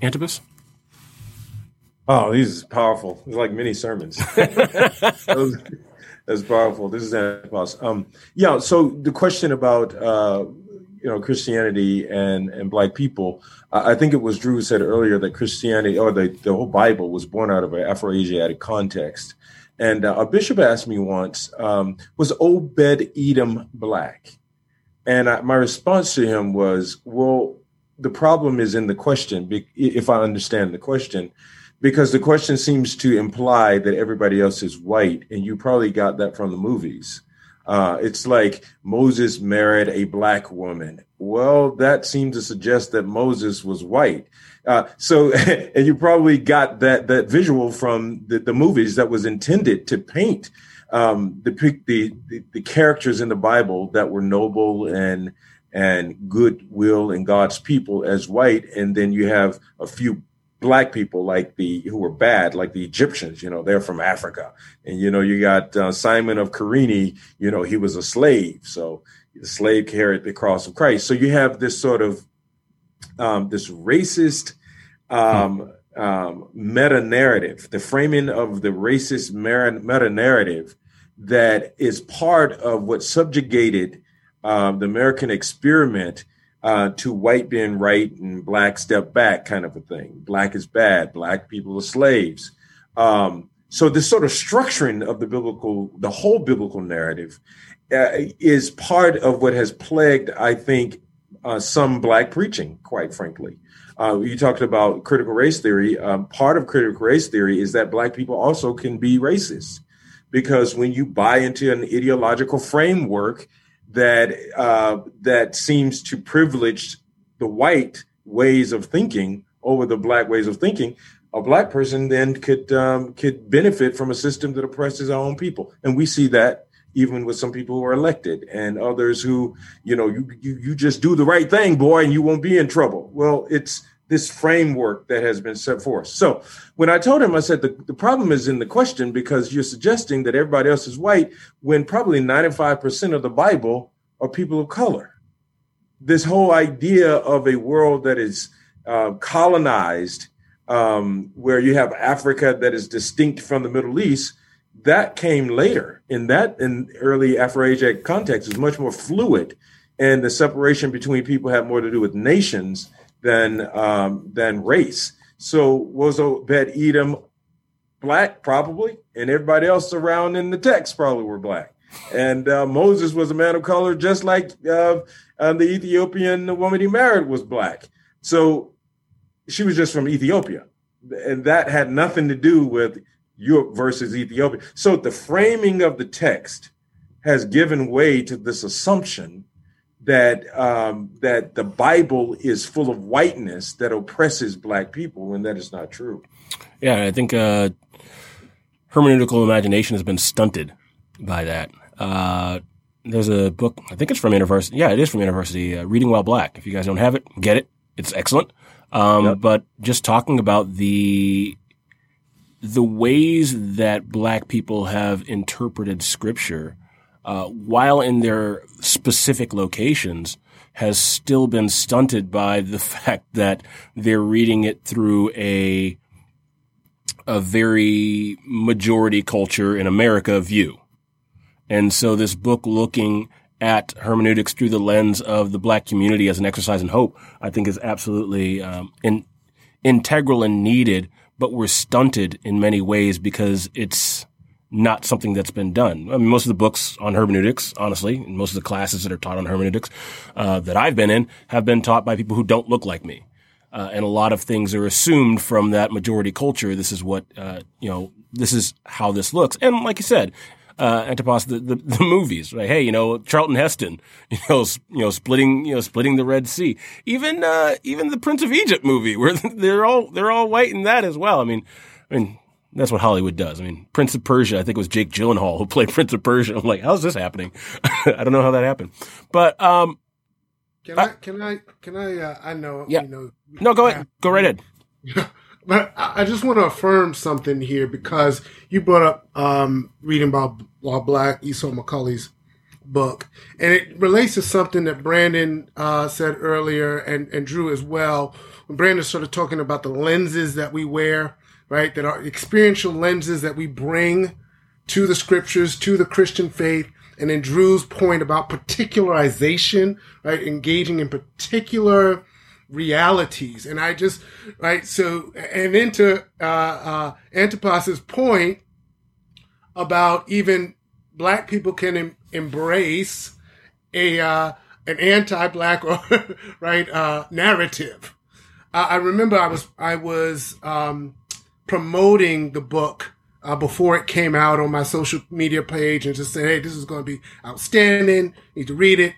Antipas? Oh, these are powerful. It's like mini sermons. *laughs* That's powerful. This is Antipas. Um, yeah. So the question about uh, you know Christianity and and Black people, I think it was Drew who said earlier that Christianity or the the whole Bible was born out of an Afro-Asiatic context. And uh, a bishop asked me once, um, was Obed Edom black? And I, my response to him was, well, the problem is in the question, if I understand the question, because the question seems to imply that everybody else is white, and you probably got that from the movies. Uh, it's like Moses married a black woman. Well, that seems to suggest that Moses was white. Uh, so, *laughs* and you probably got that that visual from the, the movies that was intended to paint um, the, the, the the characters in the Bible that were noble and and goodwill and God's people as white, and then you have a few black people like the who were bad, like the Egyptians. You know, they're from Africa, and you know you got uh, Simon of Cyrene. You know, he was a slave, so the slave carried the cross of Christ. So you have this sort of um, this racist um, um, meta narrative, the framing of the racist meta narrative that is part of what subjugated um, the American experiment uh, to white being right and black step back kind of a thing. Black is bad. Black people are slaves. Um, so this sort of structuring of the biblical, the whole biblical narrative, uh, is part of what has plagued, I think, uh, some black preaching, quite frankly. Uh, you talked about critical race theory. Um, part of critical race theory is that black people also can be racist because when you buy into an ideological framework that uh, that seems to privilege the white ways of thinking over the black ways of thinking, a black person then could um, could benefit from a system that oppresses our own people, and we see that even with some people who are elected and others who, you know, you, you, you just do the right thing, boy, and you won't be in trouble. Well, it's this framework that has been set forth. So when I told him, I said, the, the problem is in the question because you're suggesting that everybody else is white when probably 95% of the Bible are people of color. This whole idea of a world that is uh, colonized, um, where you have Africa that is distinct from the Middle East, that came later. In that, in early Afro-Asiatic context, is much more fluid, and the separation between people had more to do with nations than um, than race. So was Obed Edom black, probably, and everybody else around in the text probably were black. And uh, Moses was a man of color, just like uh, uh, the Ethiopian woman he married was black. So she was just from Ethiopia, and that had nothing to do with Europe versus Ethiopia. So the framing of the text has given way to this assumption that um, that the Bible is full of whiteness that oppresses black people, and that is not true. Yeah, I think uh, hermeneutical imagination has been stunted by that. Uh, there's a book, I think it's from InterVarsity. Yeah, it is from InterVarsity. Uh, Reading While Black. If you guys don't have it, get it. It's excellent. Um, yep. But just talking about the the ways that black people have interpreted scripture uh, while in their specific locations has still been stunted by the *laughs* fact that they're reading it through a a very majority culture in America view. And so this book looking at hermeneutics through the lens of the black community as an exercise in hope, I think is absolutely um, in, integral and needed, but we're stunted in many ways because it's not something that's been done. I mean, most of the books on hermeneutics, honestly, and most of the classes that are taught on hermeneutics uh, that I've been in have been taught by people who don't look like me. Uh, and a lot of things are assumed from that majority culture. This is what, uh, you know, this is how this looks. And like you said, uh, Antipas, the, the, the, movies, right? Hey, you know, Charlton Heston, *laughs* you know, you know, splitting, you know, splitting the Red Sea. Even, uh, even the Prince of Egypt movie *laughs* where they're all, they're all white in that as well. I mean, I mean, that's what Hollywood does. I mean, Prince of Persia, I think it was Jake Gyllenhaal who played *laughs* Prince of Persia. I'm like, how's this happening? I don't know how that happened. But, um, can I, can I, can I, uh, I know, yeah. you know, no, go ahead. Go right ahead. but I just want to affirm something here because you brought up, um, reading about While Black, Esau McCaulley's book. And it relates to something that Brandon, uh, said earlier and, and Drew as well. When Brandon started talking about the lenses that we wear right? That are experiential lenses that we bring to the scriptures, to the Christian faith. And then Drew's point about particularization, right? Engaging in particular realities. And I just, right? So, and into, uh, uh, Antipas's point about even black people can em- embrace a, uh, an anti-black or, *laughs* right, uh, narrative. I remember I was, I was, um, promoting the book uh, before it came out on my social media page and just said, hey, this is going to be outstanding. You need to read it.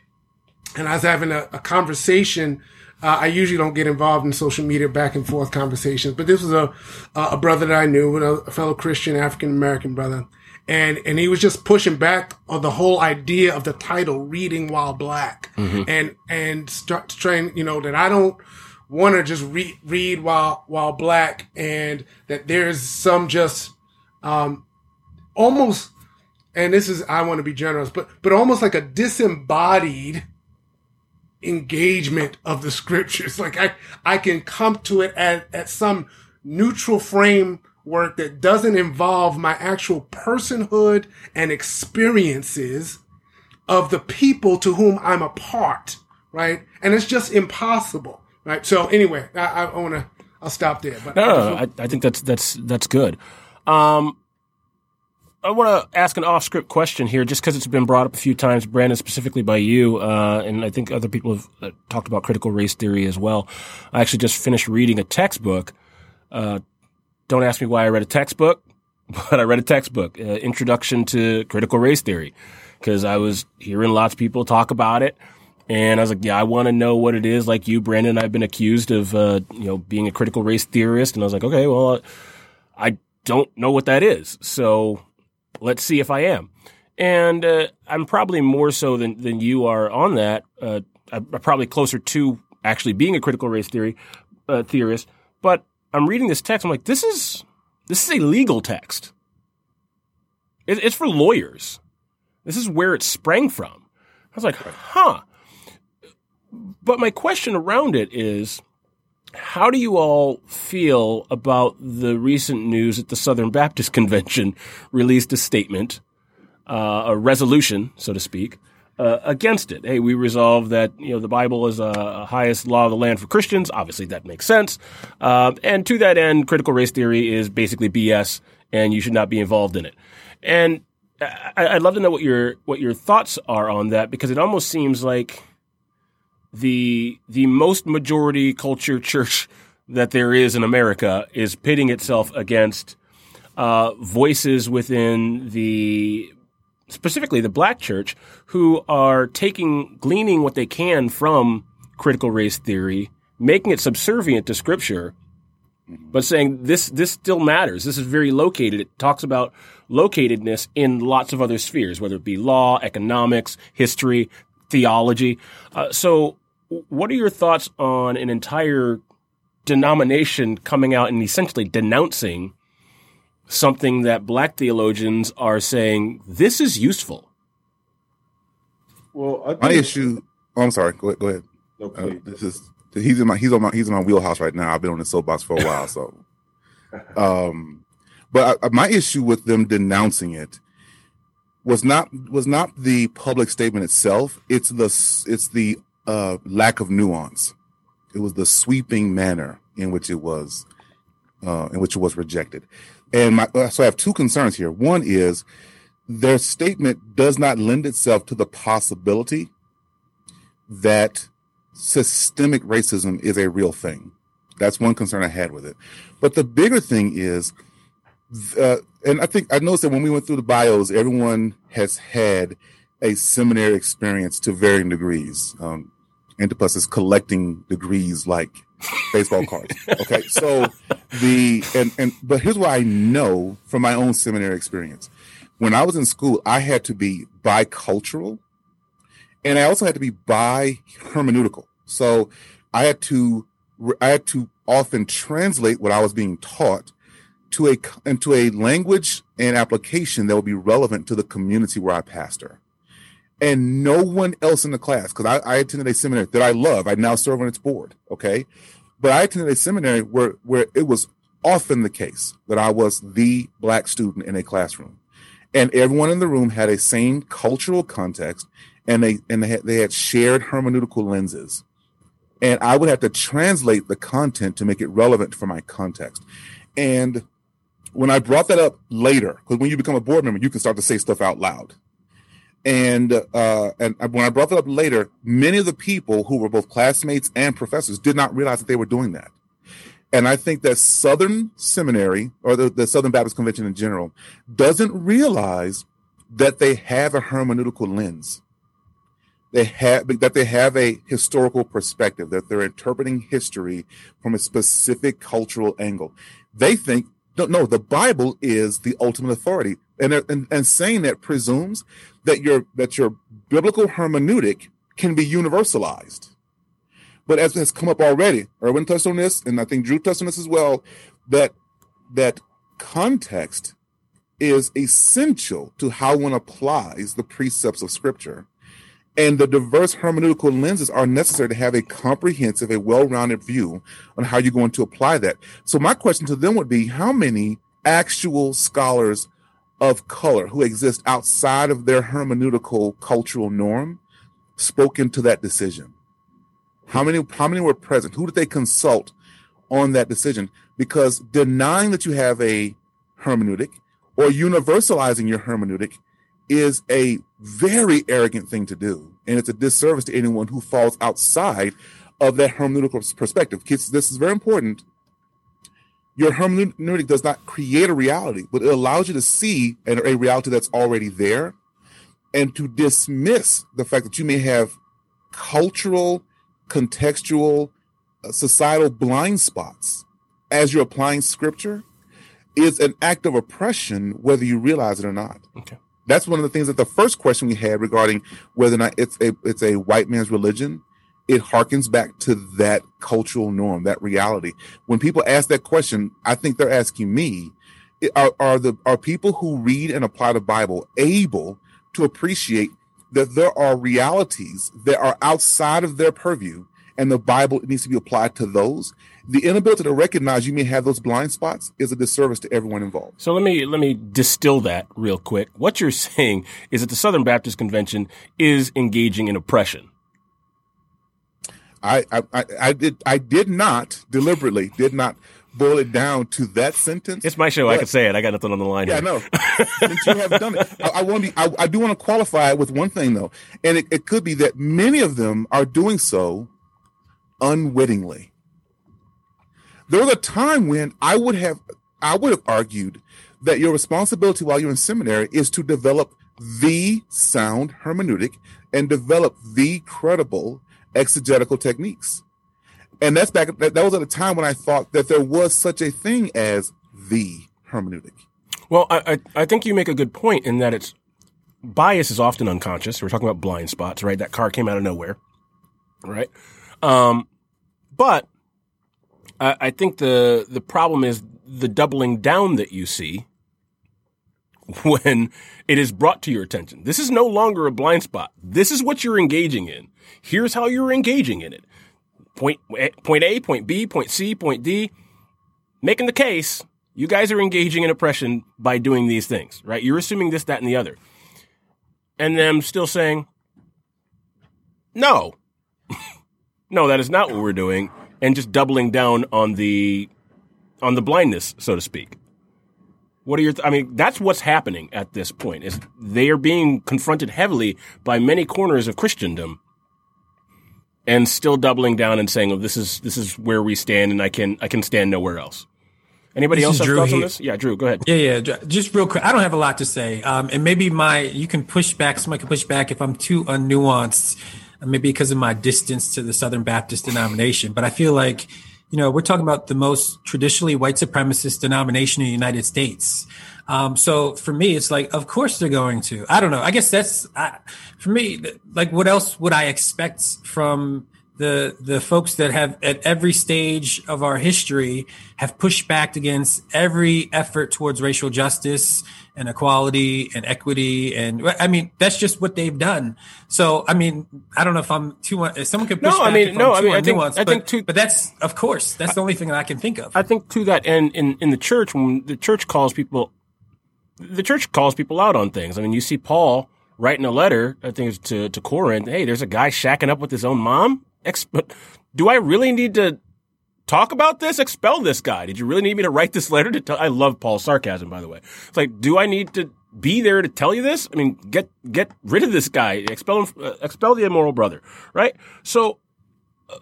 And I was having a, a conversation. Uh, I usually don't get involved in social media back and forth conversations, but this was a a brother that I knew, a fellow Christian African American brother, and and he was just pushing back on the whole idea of the title "Reading While Black," mm-hmm. and and start trying, you know, that I don't want to just read read while while black, and that there's some just um, almost, and this is I want to be generous, but but almost like a disembodied engagement of the scriptures. *laughs* Like I I can come to it at at some neutral framework that doesn't involve my actual personhood and experiences of the people to whom I'm a part, right? And it's just impossible. Right. So anyway, I, I want to. I'll stop there. But no, no, I, I, think that's that's that's good. Um, I want to ask an off-script question here, just because it's been brought up a few times, Brandon, specifically by you, uh, and I think other people have uh, talked about critical race theory as well. I actually just finished reading a textbook. Uh, don't ask me why I read a textbook, *laughs* but I read a textbook, uh, Introduction to Critical Race Theory, because I was hearing lots of people talk about it. And I was like, yeah, I want to know what it is. Like you, Brandon, I've been accused of, uh, you know, being a critical race theorist. And I was like, okay, well, I don't know what that is. So let's see if I am. And uh, I'm probably more so than, than you are on that. Uh, I'm probably closer to actually being a critical race theory uh, theorist. But I'm reading this text. I'm like, this is this is a legal text. It, it's for lawyers. This is where it sprang from. I was like, huh. But my question around it is how do you all feel about the recent news that the Southern Baptist *laughs* Convention released a statement, uh, a resolution, so to speak, uh, against it. Hey, we resolve that you know the Bible is a, highest law of the land for Christians. Obviously, that makes sense. Uh, and to that end, critical race theory is basically BS, and you should not be involved in it. And I, would love to know what your what your thoughts are on that because it almost seems like the the most majority culture *laughs* church that there is in America is pitting itself against uh, voices within the specifically the black church who are taking gleaning what they can from critical race theory, making it subservient to scripture, but saying this this still matters. This is very located. It talks about locatedness in lots of other spheres, whether it be law, economics, history, theology. Uh, so, what are your thoughts on an entire denomination coming out and essentially denouncing something that black theologians are saying this is useful. Well, my issue. Oh, I'm sorry. Go ahead. Go ahead. uh, this is he's in my he's on my he's in my wheelhouse right now. I've been on the soapbox for a while, so. *laughs* Um, but I, my issue with them denouncing it was not was not the public statement itself. It's the it's the uh, lack of nuance. It was the sweeping manner in which it was uh, in which it was rejected. And my, uh, so I have two concerns here. One is their statement does not lend itself to the possibility that systemic racism is a real thing. That's one concern I had with it. But the bigger thing is, uh, and I think I noticed that when we went through the bios, everyone has had a seminary experience to varying degrees. Um, Antipas is collecting degrees like baseball cards. Okay. So the, and, and, but here's what I know from my own seminary experience. When I was in school, I had to be bicultural and I also had to be bi hermeneutical. So I had to, I had to often translate what I was being taught to a, into a language and application that would be relevant to the community where I pastor and no one else in the class, because I, I, attended a seminary that I love. I now serve on its board. Okay. But I attended a seminary where, where it was often the case that I was the black student in a classroom. And everyone in the room had a same cultural context and they, and they had, they had shared hermeneutical lenses. And I would have to translate the content to make it relevant for my context. And when I brought that up later, because when you become a board member, you can start to say stuff out loud and uh, and when I brought that up later, many of the people who were both classmates and professors did not realize that they were doing that. And I think that Southern Seminary or the, the Southern Baptist Convention in general doesn't realize that they have a hermeneutical lens. They have that they have a historical perspective, that they're interpreting history from a specific cultural angle. They think no, no, the Bible is the ultimate authority. And, and, and saying that presumes that your that your biblical hermeneutic can be universalized. But as has come up already, Irwin touched on this, and I think Drew touched on this as well, that that context is essential to how one applies the precepts of scripture. And the diverse hermeneutical lenses are necessary to have a comprehensive, a well-rounded view on how you're going to apply that. So my question to them would be, how many actual scholars of color who exist outside of their hermeneutical cultural norm spoke into that decision? How many, how many were present? Who did they consult on that decision? Because denying that you have a hermeneutic or universalizing your hermeneutic is a very arrogant thing to do. And it's a disservice to anyone who falls outside of that hermeneutical perspective. Kids, this is very important your hermeneutic does not create a reality, but it allows you to see a reality that's already there and to dismiss the fact that you may have cultural, contextual, uh, societal blind spots as you're applying scripture is an act of oppression, whether you realize it or not. Okay. That's one of the things that the first question we had regarding whether or not it's a it's a white man's religion it harkens back to that cultural norm, that reality. When people ask that question, I think they're asking me, are, are the are people who read and apply the Bible able to appreciate that there are realities that are outside of their purview and the Bible needs to be applied to those. The inability to recognize you may have those blind spots is a disservice to everyone involved. So let me let me distill that real quick. What you're *laughs* saying is that the Southern Baptist Convention is engaging in oppression. I, I, I did I did not deliberately did not boil it down to that sentence. It's my show. I can say it. I got nothing on the line. Yeah, here. I know. Since you have done it, *laughs* I, I want to. Be, I, I do want to qualify it with one thing though, and it, it could be that many of them are doing so unwittingly. There was a time when I would have I would have argued that your responsibility while you're in seminary is to develop the sound hermeneutic and develop the credible exegetical techniques. And that's back, that, that was at a time when I thought that there was such a thing as the hermeneutic. Well, I, I, I think you make a good point in that it's bias is often unconscious. We're talking about blind spots, right? That car came out of nowhere, right? Um, but I, I think the the problem is the doubling down that you see *laughs* when it is brought to your attention. This is no longer a blind spot. This is what you're engaging in. Here's how you're engaging in it. Point, eh, point A, point B, point C, point D. Making the case, you guys are engaging in oppression by doing these things, right? You're assuming this, that, and the other. And them still saying, no, *laughs* no, that is not what we're doing. And just doubling down on the, on the blindness, so to speak. What are your? Th- I mean, that's what's happening at this point. Is they are being confronted heavily by many corners of Christendom, and still doubling down and saying, "Oh, this is this is where we stand, and I can I can stand nowhere else." Anybody This else have Drew thoughts on this? Yeah, Drew, go ahead. Yeah, yeah. Just real quick. I don't have a lot to say. Um, and maybe my, you can push back, somebody can push back if I'm too unnuanced, maybe because of my distance to the Southern Baptist denomination. But I feel like, you know, we're talking about the most traditionally white supremacist denomination in the United States. Um, so for me, it's like, of course they're going to. I don't know. I guess that's, I, for me, like, what else would I expect from the the folks that have at every stage of our history have pushed back against every effort towards racial justice and equality and equity and I mean that's just what they've done. So I mean I don't know if I'm too if someone could push No, I back mean, if no, I'm I too mean, I think- unnuanced, I think but, too- but that's of course that's the only thing that I can think of. I think to that end in in the church when the church calls people, the church calls people out on things. I mean, you see Paul writing a letter, I think to to Corinth. Hey, there's a guy shacking up with his own mom. Ex- do I really need to talk about this? Expel this guy. Did you really need me to write this letter to tell? I love Paul's sarcasm, by the way. It's like, do I need to be there to tell you this? I mean, get get rid of this guy. Expel him. Uh, expel the immoral brother. Right. So uh,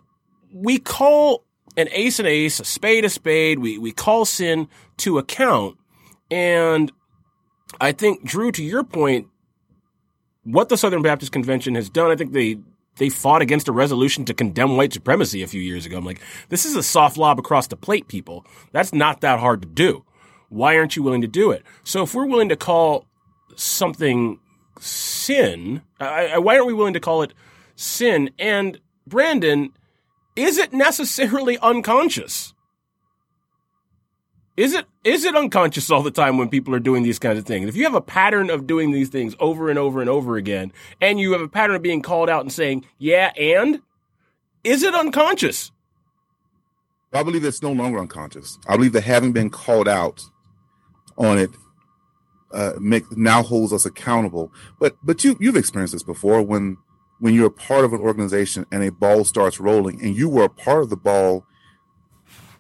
we call an ace an ace, a spade a spade. We we call sin to account, and I think Drew, to your point, what the Southern Baptist Convention has done, I think they they fought against a resolution to condemn white supremacy a few years ago. I'm like, this is a soft lob across the plate, people. That's not that hard to do. Why aren't you willing to do it? So if we're willing to call something sin, I, I, why aren't we willing to call it sin? And Brandon, is it necessarily unconscious? Is it is it unconscious all the time when people are doing these kinds of things? If you have a pattern of doing these things over and over and over again, and you have a pattern of being called out and saying, "Yeah," and is it unconscious? I believe it's no longer unconscious. I believe that having been called out on it uh, make now holds us accountable. But but you you've experienced this before when when you're a part of an organization and a ball starts rolling and you were a part of the ball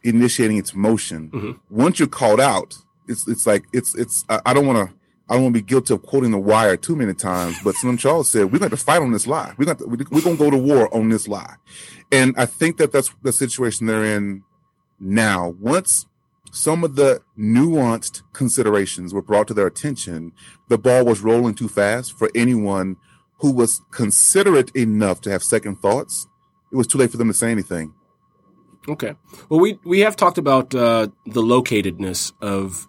initiating its motion. Mhm. Once you're called out, it's it's like it's it's I, I don't want to I don't want to be guilty of quoting the wire too many times, but Slim Charles said we're going to fight on this lie. We're going to, we're going to go to war on this lie, and I think that that's the situation they're in now. Once some of the nuanced considerations were brought to their attention, the ball was rolling too fast for anyone who was considerate enough to have second thoughts. It was too late for them to say anything. Okay. Well, we we have talked about uh, the locatedness of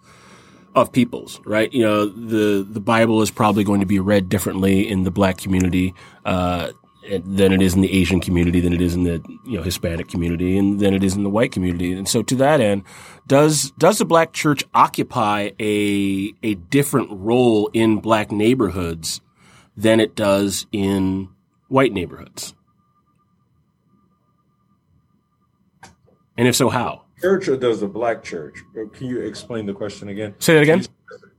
of peoples, right? You know, the the Bible is probably going to be read differently in the Black community uh, than it is in the Asian community, than it is in the you know Hispanic community, and than it is in the white community. And so, to that end, does does the Black church occupy a a different role in Black neighborhoods than it does in white neighborhoods? And if so, how? Church or does the black church? Can you explain the question again? Say that again.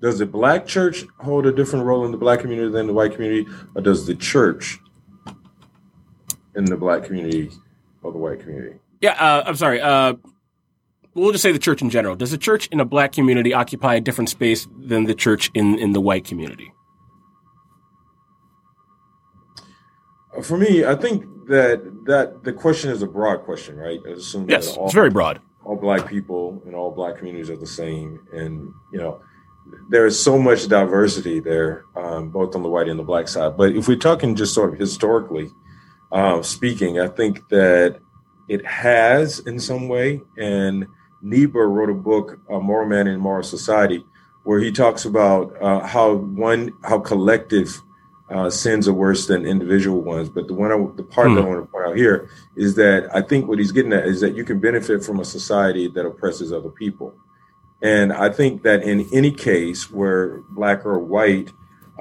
Does the black church hold a different role in the black community than the white community, or does the church in the black community or the white community? Yeah, uh, I'm sorry. Uh, we'll just say the church in general. Does the church in a black community occupy a different space than the church in, in the white community? For me, I think that that the question is a broad question, right? Assume yes, all, it's very broad. All black people and all black communities are the same, and you know there is so much diversity there, um, both on the white and the black side. But if we're talking just sort of historically uh, speaking, I think that it has in some way. And Niebuhr wrote a book, uh, Moral Man and Immoral Society, where he talks about uh, how one how collective uh, sins are worse than individual ones. But the one I, the part hmm. that I want to point out here is that I think what he's getting at is that you can benefit from a society that oppresses other people. And I think that in any case where black or white,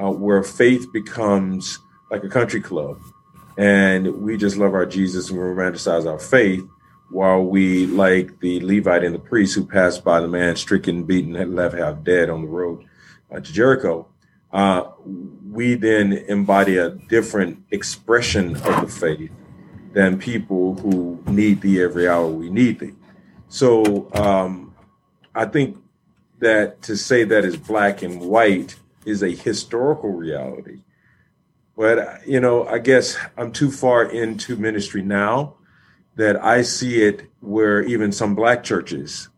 uh, where faith becomes like a country club, and we just love our Jesus and we romanticize our faith, while we like the Levite and the priest who passed by the man stricken, beaten, and left half dead on the road uh, to Jericho. Uh, we then embody a different expression of the faith than people who need thee every hour we need thee. So um, I think that to say that is black and white is a historical reality. But, you know, I guess I'm too far into ministry now that I see it where even some black churches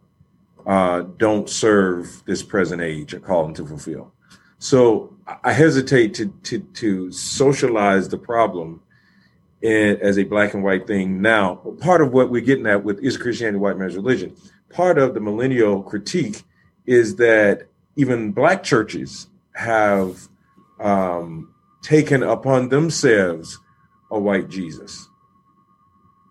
uh, don't serve this present age a calling to fulfill. So I hesitate to to to socialize the problem in, as a black and white thing now. Part of what we're getting at with is Christianity white man's religion. Part of the millennial critique is that even black churches have um, taken upon themselves a white Jesus.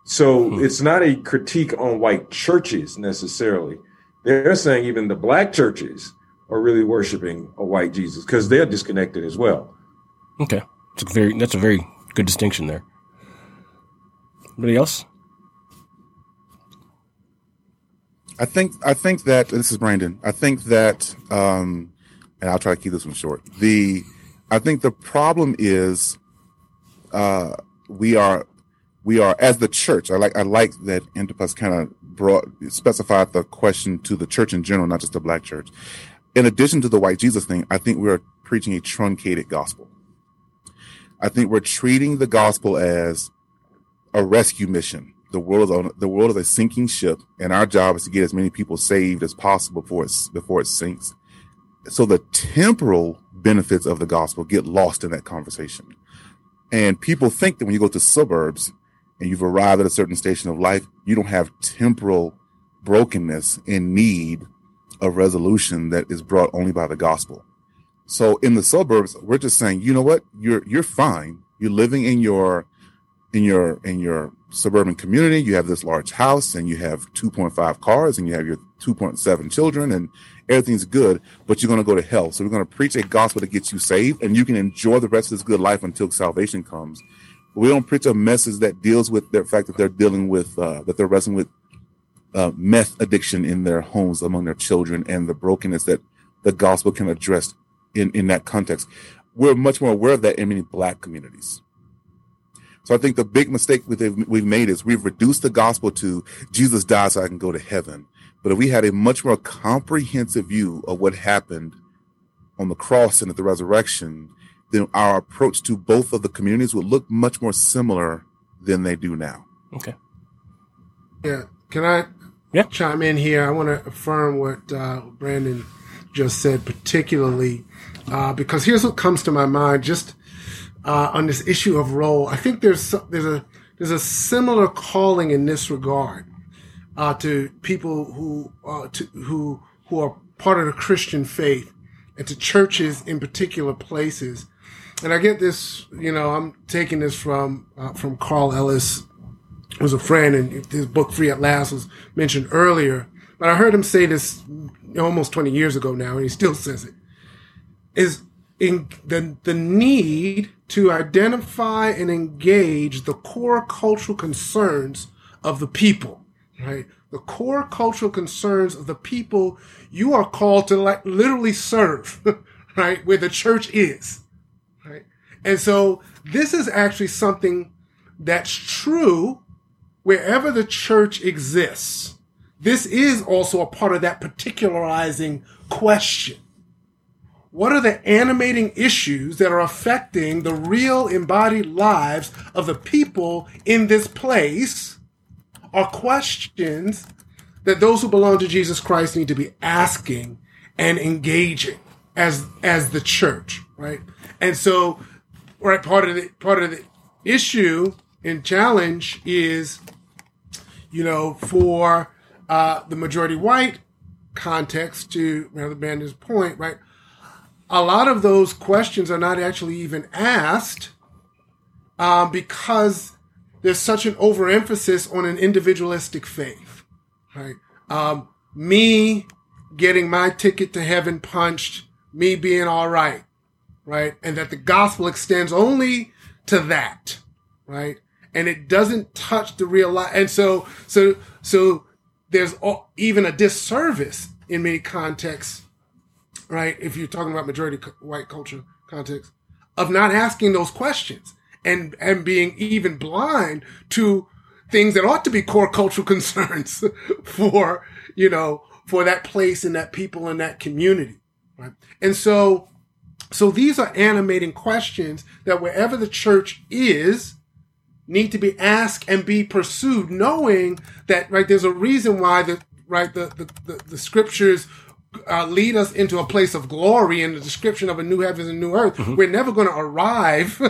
So hmm. it's not a critique on white churches necessarily. They're saying even the black churches are really worshiping a white Jesus because they're disconnected as well. Okay, that's a very that's a very good distinction there. Anybody else? I think I think that this is Brandon. I think that, um, and I'll try to keep this one short. The I think the problem is uh, we are we are as the church. I like I like that Antipas kind of brought specified the question to the church in general, not just the black church. In addition to the white Jesus thing, I think we're preaching a truncated gospel. I think we're treating the gospel as a rescue mission. The world is on, the world is a sinking ship, and our job is to get as many people saved as possible before before it sinks. So the temporal benefits of the gospel get lost in that conversation. And people think that when you go to suburbs, and you've arrived at a certain station of life, you don't have temporal brokenness in need of resolution that is brought only by the gospel. So in the suburbs, we're just saying, you know what, you're you're fine. You're living in your in your in your suburban community. You have this large house, and you have 2.5 cars, and you have your 2.7 children, and everything's good. But you're going to go to hell. So we're going to preach a gospel that gets you saved, and you can enjoy the rest of this good life until salvation comes we don't preach a message that deals with the fact that they're dealing with uh, that they're wrestling with uh, meth addiction in their homes among their children and the brokenness that the gospel can address in in that context. We're much more aware of that in many black communities. So I think the big mistake we've made is we've reduced the gospel to Jesus died so I can go to heaven. But if we had a much more comprehensive view of what happened on the cross and at the resurrection, then our approach to both of the communities would look much more similar than they do now. Okay. Yeah. Can I yeah. chime in here? I want to affirm what uh, Brandon just said, particularly uh, because here's what comes to my mind just uh, on this issue of role. I think there's there's a there's a similar calling in this regard uh, to people who uh, to, who who are part of the Christian faith and to churches in particular places and I get this, you know, I'm taking this from uh, from Carl Ellis, who's a friend, and his book Free at Last was mentioned earlier. But I heard him say this almost 20 years ago now, and he still says it. Is in the the need to identify and engage the core cultural concerns of the people, right? the core cultural concerns of the people you are called to like literally serve, *laughs* right? Where the church is, right? And so this is actually something that's true wherever the church exists. This is also a part of that particularizing question. What are the animating issues that are affecting the real embodied lives of the people in this place? Are questions that those who belong to Jesus Christ need to be asking and engaging as as the church, right? And so, right, part of the part of the issue and challenge is, you know, for uh, the majority white context, to Brother Brandon's point, right? A lot of those questions are not actually even asked um, because there's such an overemphasis on an individualistic faith, right? Um, me getting my ticket to heaven punched, me being all right, right? And that the gospel extends only to that, right? And it doesn't touch the real life. And so, so, so there's even a disservice in many contexts, right? If you're talking about majority white culture context of not asking those questions and, and being even blind to things that ought to be core cultural *laughs* concerns for, you know, for that place and that people and that community. Right. And so, so these are animating questions that wherever the church is, need to be asked and be pursued, knowing that, right, there's a reason why the, right, the, the, the, the scriptures uh, lead us into a place of glory in the description of a new heavens and new earth. Mm-hmm. We're never going to arrive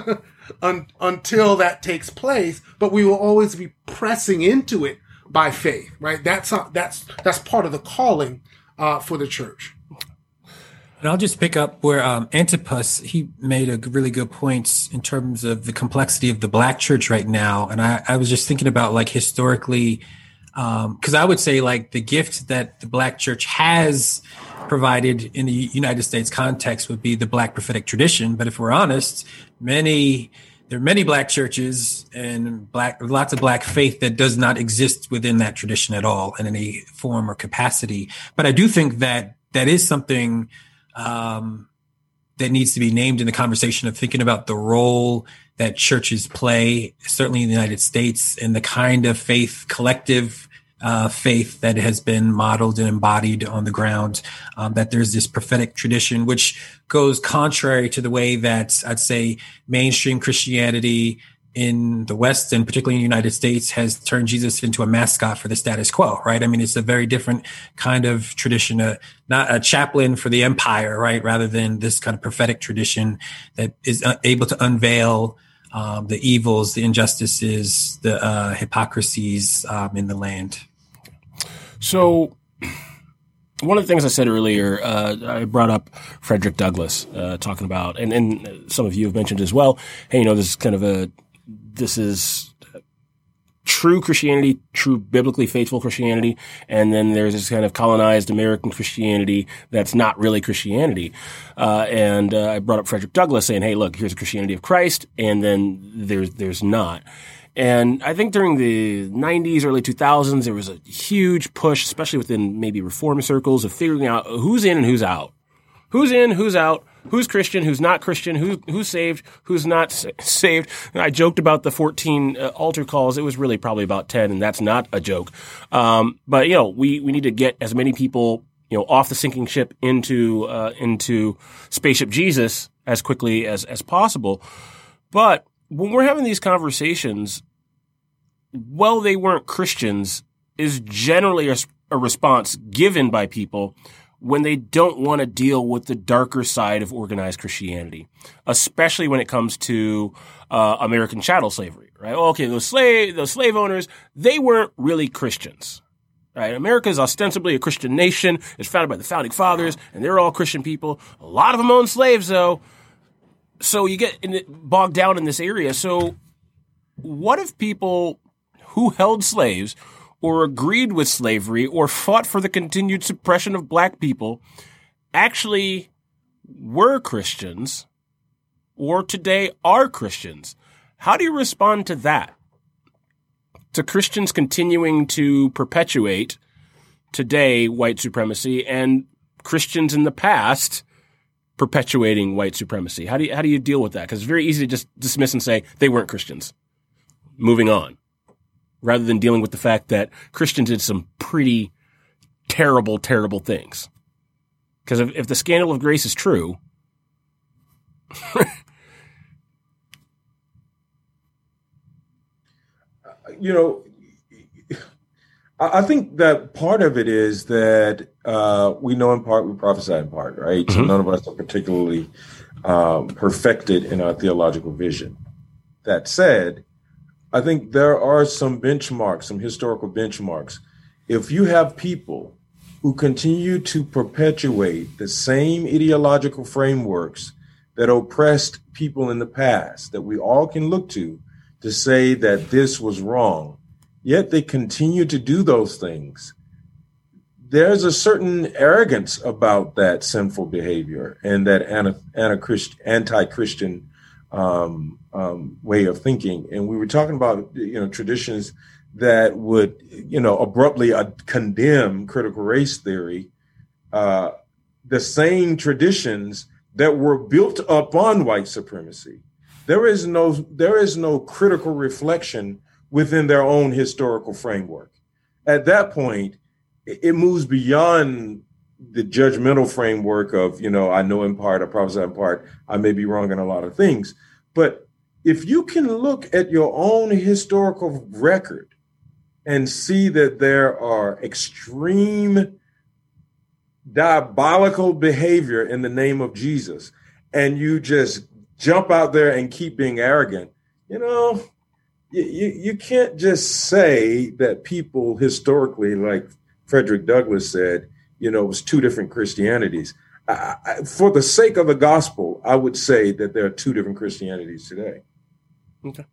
*laughs* un- until that takes place, but we will always be pressing into it by faith, right? That's, uh, that's, that's part of the calling, uh, for the church. And I'll just pick up where um, Antipas he made a really good point in terms of the complexity of the Black church right now. And I, I was just thinking about like historically, because um, I would say like the gift that the Black church has provided in the United States context would be the Black prophetic tradition. But if we're honest, many there are many Black churches and black lots of Black faith that does not exist within that tradition at all in any form or capacity. But I do think that that is something um, that needs to be named in the conversation of thinking about the role that churches play, certainly in the United States, and the kind of faith, collective uh, faith that has been modeled and embodied on the ground. Um, that there's this prophetic tradition, which goes contrary to the way that I'd say mainstream Christianity in the West and particularly in the United States has turned Jesus into a mascot for the status quo, right? I mean, it's a very different kind of tradition, uh, not a chaplain for the empire, right? Rather than this kind of prophetic tradition that is uh, able to unveil um, the evils, the injustices, the uh, hypocrisies um, in the land. So, *clears throat* one of the things I said earlier, uh, I brought up Frederick Douglass, uh, talking about, and, and some of you have mentioned as well. Hey, you know, this is kind of a this is true Christianity, true biblically faithful Christianity, and then there's this kind of colonized American Christianity that's not really Christianity. Uh, and uh, I brought up Frederick Douglass saying, "Hey, look, here's a Christianity of Christ," and then there's there's not. And I think during the 90s, early 2000s, there was a huge push, especially within maybe reform circles, of figuring out who's in and who's out. Who's in, who's out, who's Christian, who's not Christian, who who's saved, who's not saved. I joked about the 14 uh, altar calls. It was really probably about 10, and that's not a joke. Um, but you know, we we need to get as many people you know off the sinking ship into uh, into spaceship Jesus as quickly as as possible. But when we're having these conversations, well, they weren't Christians is generally a, a response given by people when they don't want to deal with the darker side of organized Christianity, especially when it comes to uh, American chattel slavery, right? Okay, those slave those slave owners they weren't really Christians. Right? America is ostensibly a Christian nation. It's founded by the founding fathers, and they're all Christian people. A lot of them own slaves, though. So you get bogged down in this area. So, what if people who held slaves or agreed with slavery or fought for the continued suppression of black people actually were Christians or today are Christians. How do you respond to that? to Christians continuing to perpetuate today white supremacy and Christians in the past perpetuating white supremacy? How do you, how do you deal with that? Because it's very easy to just dismiss and say they weren't Christians. Moving on. Rather than dealing with the fact that Christians did some pretty terrible, terrible things. Because if, if the scandal of grace is true, *laughs* you know, I think that part of it is that uh, we know in part, we prophesy in part, right? Mm-hmm. So none of us are particularly um, perfected in our theological vision. That said, I think there are some benchmarks, some historical benchmarks. If you have people who continue to perpetuate the same ideological frameworks that oppressed people in the past, that we all can look to to say that this was wrong, yet they continue to do those things. There's a certain arrogance about that sinful behavior and that anti-Christian um, um, way of thinking. And we were talking about you know traditions that would you know abruptly uh, condemn critical race theory. Uh, the same traditions that were built upon white supremacy there is no there is no critical reflection within their own historical framework. At that point, it moves beyond the judgmental framework of, you know, I know in part, I prophesy in part, I may be wrong in a lot of things. But if you can look at your own historical record and see that there are extreme diabolical behavior in the name of Jesus, and you just jump out there and keep being arrogant, you know, you, you, you can't just say that people historically, like Frederick Douglass said, you know, it was two different Christianities. I, I, for the sake of the gospel, I would say that there are two different Christianities today. Okay.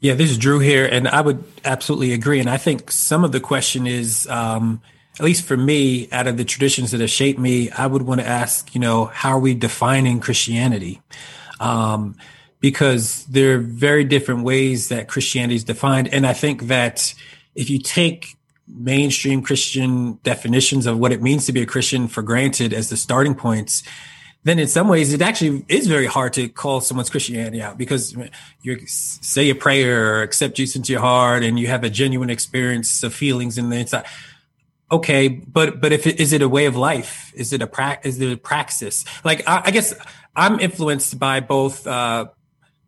Yeah, this is Drew here, and I would absolutely agree. And I think some of the question is, um, at least for me, out of the traditions that have shaped me, I would want to ask, you know, how are we defining Christianity? Um, because there are very different ways that Christianity is defined. And I think that if you take mainstream Christian definitions of what it means to be a Christian for granted as the starting points, then in some ways it actually is very hard to call someone's Christianity out because you say a prayer or accept Jesus into your heart and you have a genuine experience of feelings in the inside. Okay but but if it, is it a way of life? Is it a pra- is it a praxis? Like I, I guess i'm influenced by both uh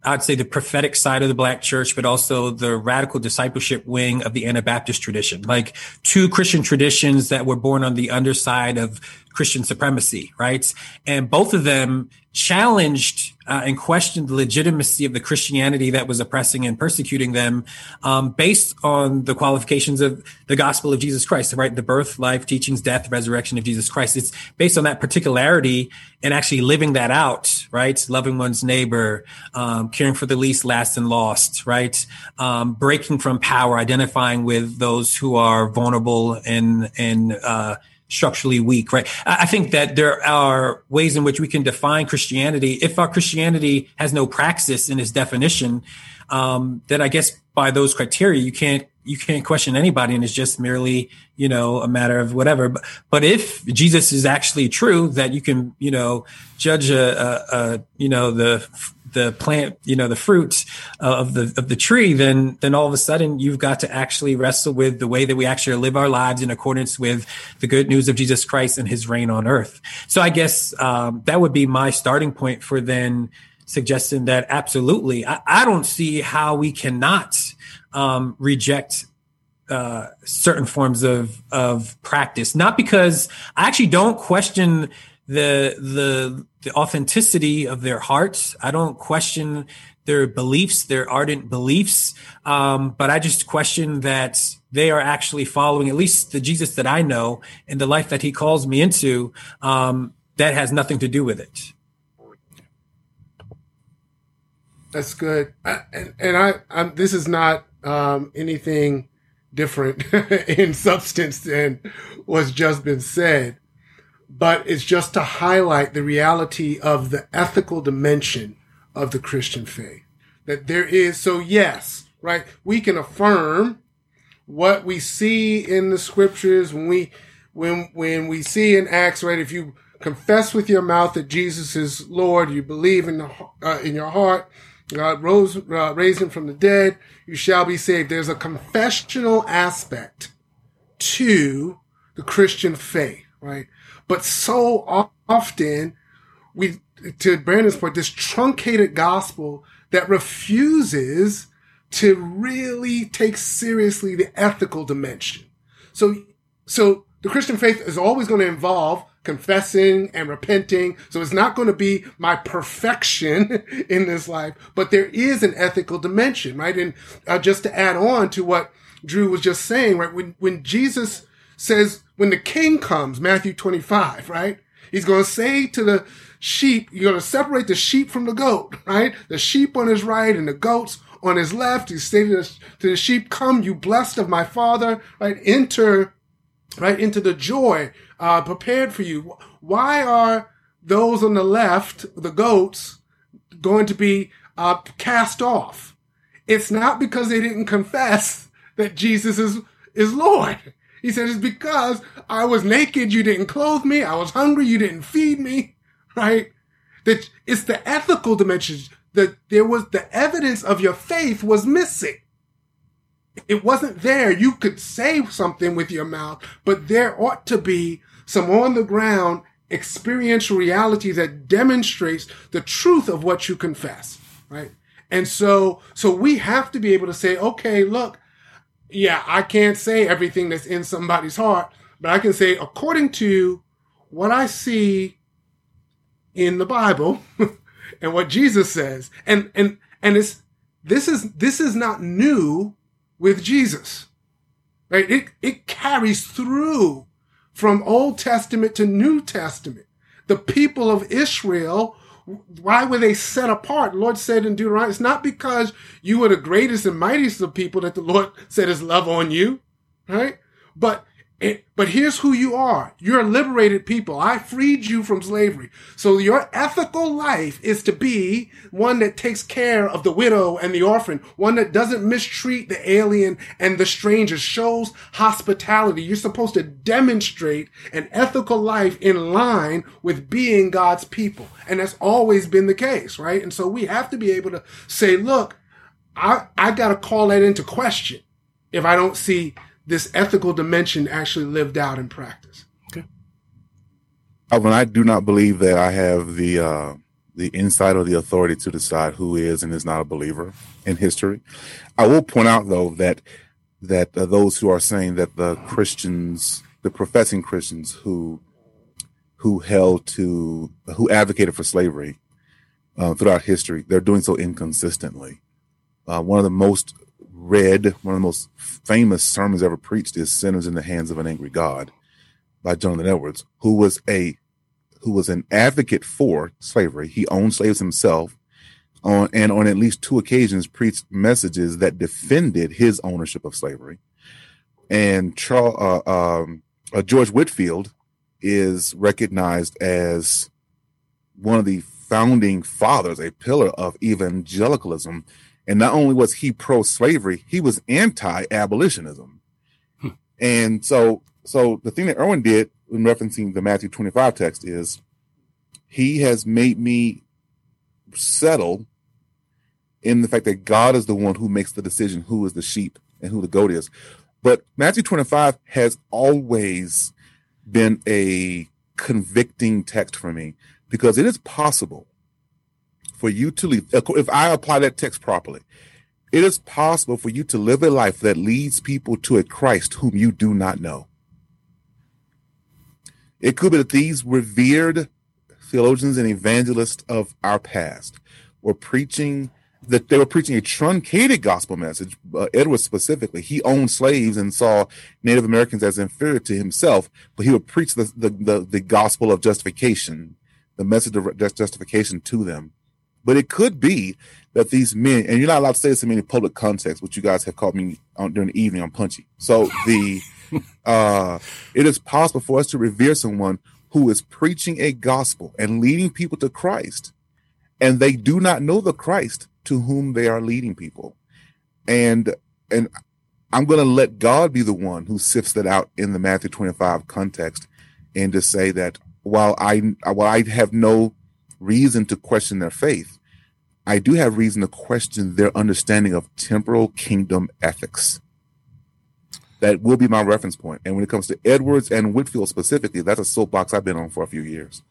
I'd say the prophetic side of the black church, but also the radical discipleship wing of the Anabaptist tradition, like two Christian traditions that were born on the underside of Christian supremacy, right? And both of them challenged uh, and questioned the legitimacy of the Christianity that was oppressing and persecuting them, um, based on the qualifications of the gospel of Jesus Christ, right? The birth, life, teachings, death, resurrection of Jesus Christ. It's based on that particularity and actually living that out, right? Loving one's neighbor, um, caring for the least, last, and lost, right? Um, breaking from power, identifying with those who are vulnerable and and uh, structurally weak, right? I think that there are ways in which we can define Christianity. If our Christianity has no praxis in its definition, um, then I guess by those criteria, you can't you can't question anybody, and it's just merely you know a matter of whatever. But, but if Jesus is actually true, that you can you know judge a, a, a you know the the plant, you know, the fruit uh, of the of the tree, then then all of a sudden you've got to actually wrestle with the way that we actually live our lives in accordance with the good news of Jesus Christ and His reign on earth. So I guess um, that would be my starting point for then suggesting that absolutely, I, I don't see how we cannot um, reject uh, certain forms of of practice. Not because I actually don't question the the the authenticity of their hearts. I don't question their beliefs, their ardent beliefs, um, but I just question that they are actually following at least the Jesus that I know and the life that He calls me into. Um, that has nothing to do with it. That's good, and, and I, I'm, this is not um, anything different *laughs* in substance than what's just been said but it's just to highlight the reality of the ethical dimension of the Christian faith. That there is, so yes, right? We can affirm what we see in the scriptures when we when when we see in Acts, right? If you confess with your mouth that Jesus is Lord, you believe in the uh, in your heart, God rose uh, raised him from the dead, you shall be saved. There's a confessional aspect to the Christian faith, right? But so often we, to Brandon's point, this truncated gospel that refuses to really take seriously the ethical dimension. So, so the Christian faith is always going to involve confessing and repenting. So it's not going to be my perfection *laughs* in this life, but there is an ethical dimension, right? And uh, just to add on to what Drew was just saying, right? When, when Jesus says, when the king comes, Matthew 25, right? He's going to say to the sheep, you're going to separate the sheep from the goat, right? The sheep on his right and the goats on his left. He's saying to the sheep, come, you blessed of my father, right? Enter, right? Into the joy, uh, prepared for you. Why are those on the left, the goats, going to be, uh, cast off? It's not because they didn't confess that Jesus is, is Lord. He said, it's because I was naked, you didn't clothe me. I was hungry, you didn't feed me, *laughs* right? That it's the ethical dimension that there was the evidence of your faith was missing. It wasn't there. You could say something with your mouth, but there ought to be some on the ground experiential reality that demonstrates the truth of what you confess, right? And so, so we have to be able to say, okay, look, yeah, I can't say everything that's in somebody's heart, but I can say according to what I see in the Bible *laughs* and what Jesus says. And and and it's this is this is not new with Jesus. Right? It it carries through from Old Testament to New Testament. The people of Israel why were they set apart? Lord said in Deuteronomy, it's not because you were the greatest and mightiest of people that the Lord set his love on you, right? But it, but here's who you are. You're liberated people. I freed you from slavery. So your ethical life is to be one that takes care of the widow and the orphan, one that doesn't mistreat the alien and the stranger, shows hospitality. You're supposed to demonstrate an ethical life in line with being God's people. And that's always been the case, right? And so we have to be able to say, look, I, I got to call that into question if I don't see this ethical dimension actually lived out in practice. Okay. Alvin, I do not believe that I have the uh, the insight or the authority to decide who is and is not a believer in history. I will point out though that that uh, those who are saying that the Christians, the professing Christians who who held to who advocated for slavery uh, throughout history, they're doing so inconsistently. Uh, one of the most read, one of the most famous sermons ever preached is Sinners in the Hands of an Angry God by Jonathan Edwards, who was a who was an advocate for slavery. He owned slaves himself on and on at least two occasions preached messages that defended his ownership of slavery. And Charles, uh, um, uh, George Whitefield is recognized as one of the founding fathers, a pillar of evangelicalism and not only was he pro slavery, he was anti abolitionism. Hmm. And so, so the thing that Irwin did in referencing the Matthew 25 text is he has made me settle in the fact that God is the one who makes the decision who is the sheep and who the goat is. But Matthew 25 has always been a convicting text for me because it is possible for you to live, if I apply that text properly, it is possible for you to live a life that leads people to a Christ whom you do not know. It could be that these revered theologians and evangelists of our past were preaching that they were preaching a truncated gospel message. Uh, Edward specifically, he owned slaves and saw Native Americans as inferior to himself, but he would preach the the, the, the gospel of justification, the message of justification to them. But it could be that these men, and you're not allowed to say this in any public context, which you guys have called me on, during the evening on Punchy. So the *laughs* uh, it is possible for us to revere someone who is preaching a gospel and leading people to Christ, and they do not know the Christ to whom they are leading people. and and I'm going to let God be the one who sifts that out in the Matthew 25 context, and to say that while I while I have no reason to question their faith, I do have reason to question their understanding of temporal kingdom ethics. That will be my reference point. And when it comes to Edwards and Whitefield specifically, that's a soapbox I've been on for a few years.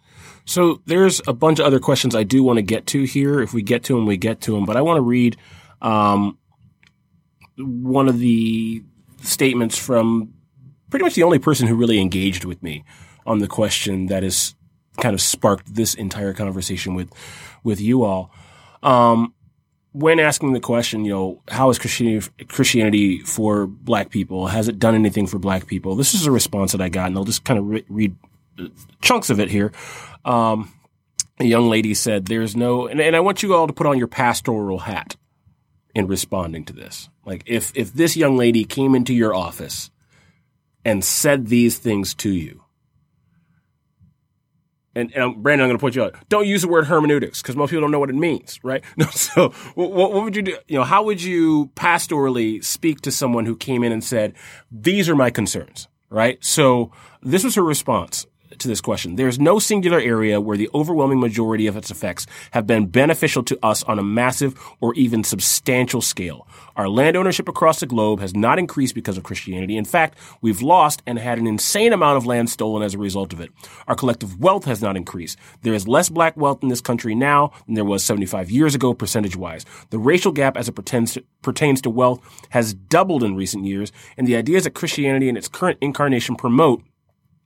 So there's a bunch of other questions I do want to get to here. If we get to them, we get to them. But I want to read um, one of the statements from pretty much the only person who really engaged with me on the question that has kind of sparked this entire conversation with with you all. Um, when asking the question, you know, how is Christianity, for black people? Has it done anything for black people? This is a response that I got, and I'll just kind of re- read chunks of it here. Um, a young lady said, "There's no," and, and I want you all to put on your pastoral hat in responding to this. Like, if if this young lady came into your office and said these things to you, and, and Brandon, I'm going to point you out. Don't use the word hermeneutics because most people don't know what it means, right? *laughs* No, so what, what, would you do? You know, how would you pastorally speak to someone who came in and said, "These are my concerns," right? So this was her response to this question. There's no singular area where the overwhelming majority of its effects have been beneficial to us on a massive or even substantial scale. Our land ownership across the globe has not increased because of Christianity. In fact, we've lost and had an insane amount of land stolen as a result of it. Our collective wealth has not increased. There is less black wealth in this country now than there was 75 years ago, percentage wise. The racial gap as it pertains to, pertains to wealth has doubled in recent years, and the ideas that Christianity in its current incarnation promote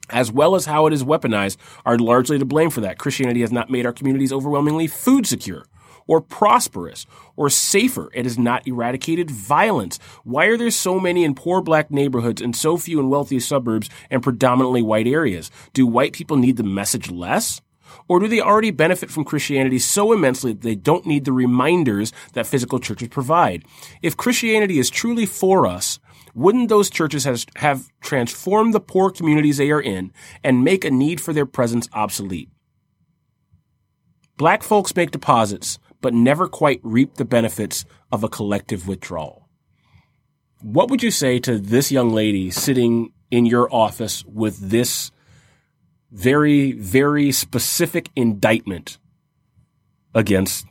as well as how it is weaponized, are largely to blame for that. Christianity has not made our communities overwhelmingly food secure or prosperous or safer. It has not eradicated violence. Why are there so many in poor black neighborhoods and so few in wealthy suburbs and predominantly white areas? Do white people need the message less? Or do they already benefit from Christianity so immensely that they don't need the reminders that physical churches provide? If Christianity is truly for us, wouldn't those churches has, have transformed the poor communities they are in and make a need for their presence obsolete? Black folks make deposits, but never quite reap the benefits of a collective withdrawal. What would you say to this young lady sitting in your office with this very, very specific indictment against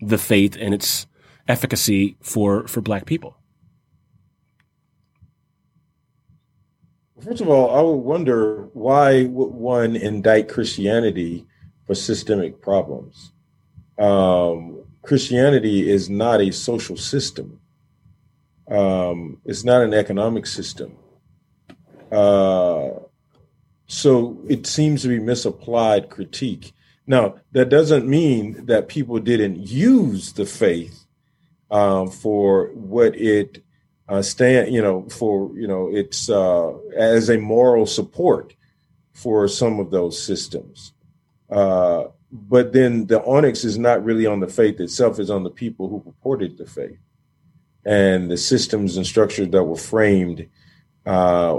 the faith and its efficacy for, for black people? First of all, I would wonder why would one indict Christianity for systemic problems? Um, Christianity is not a social system. Um, it's not an economic system. Uh, so it seems to be misapplied critique. Now, that doesn't mean that people didn't use the faith um, for what it uh, stand, you know, for you know, it's uh, as a moral support for some of those systems. Uh, but then the onyx is not really on the faith itself; is on the people who purported the faith and the systems and structures that were framed, uh,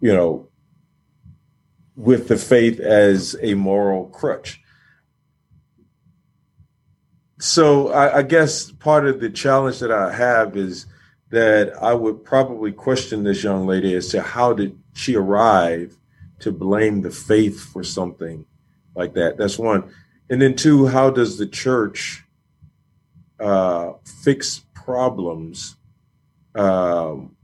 you know, with the faith as a moral crutch. So I, I guess part of the challenge that I have is that I would probably question this young lady as to how did she arrive to blame the faith for something like that. That's one. And then two, how does the church uh, fix problems um,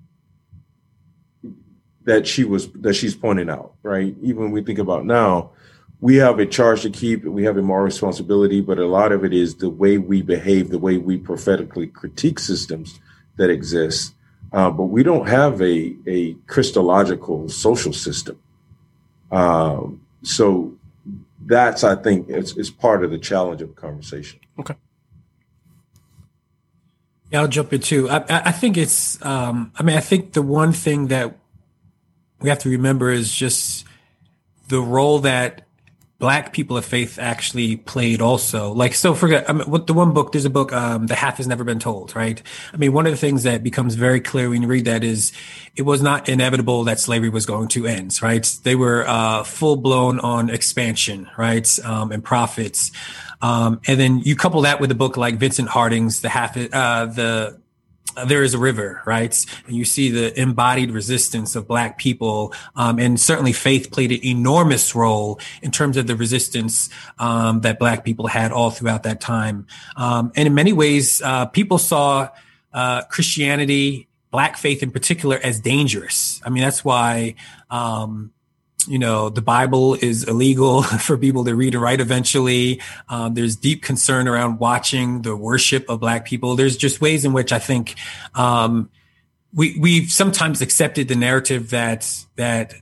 that she was that she's pointing out? Right. Even when we think about now, we have a charge to keep, we have a moral responsibility, but a lot of it is the way we behave, the way we prophetically critique systems that exists, uh, but we don't have a, a Christological social system. Um, so that's, I think, it's, it's part of the challenge of the conversation. Okay. Yeah, I'll jump in too. I, I think it's, um, I mean, I think the one thing that we have to remember is just the role that black people of faith actually played also. Like, so forget, I mean, what the one book, there's a book, um, The Half Has Never Been Told, right? I mean, one of the things that becomes very clear when you read that is it was not inevitable that slavery was going to end, right? They were, uh, full blown on expansion, right? Um, and profits. Um, and then you couple that with a book like Vincent Harding's The Half, uh, the, there is a river, right? And you see the embodied resistance of Black people, um, and certainly faith played an enormous role in terms of the resistance um, that Black people had all throughout that time. Um, and in many ways, uh, people saw uh, Christianity, Black faith in particular, as dangerous. I mean, that's why um, you know, the Bible is illegal *laughs* for people to read and write eventually. Um, there's deep concern around watching the worship of Black people. There's just ways in which I think um, we we've sometimes accepted the narrative that that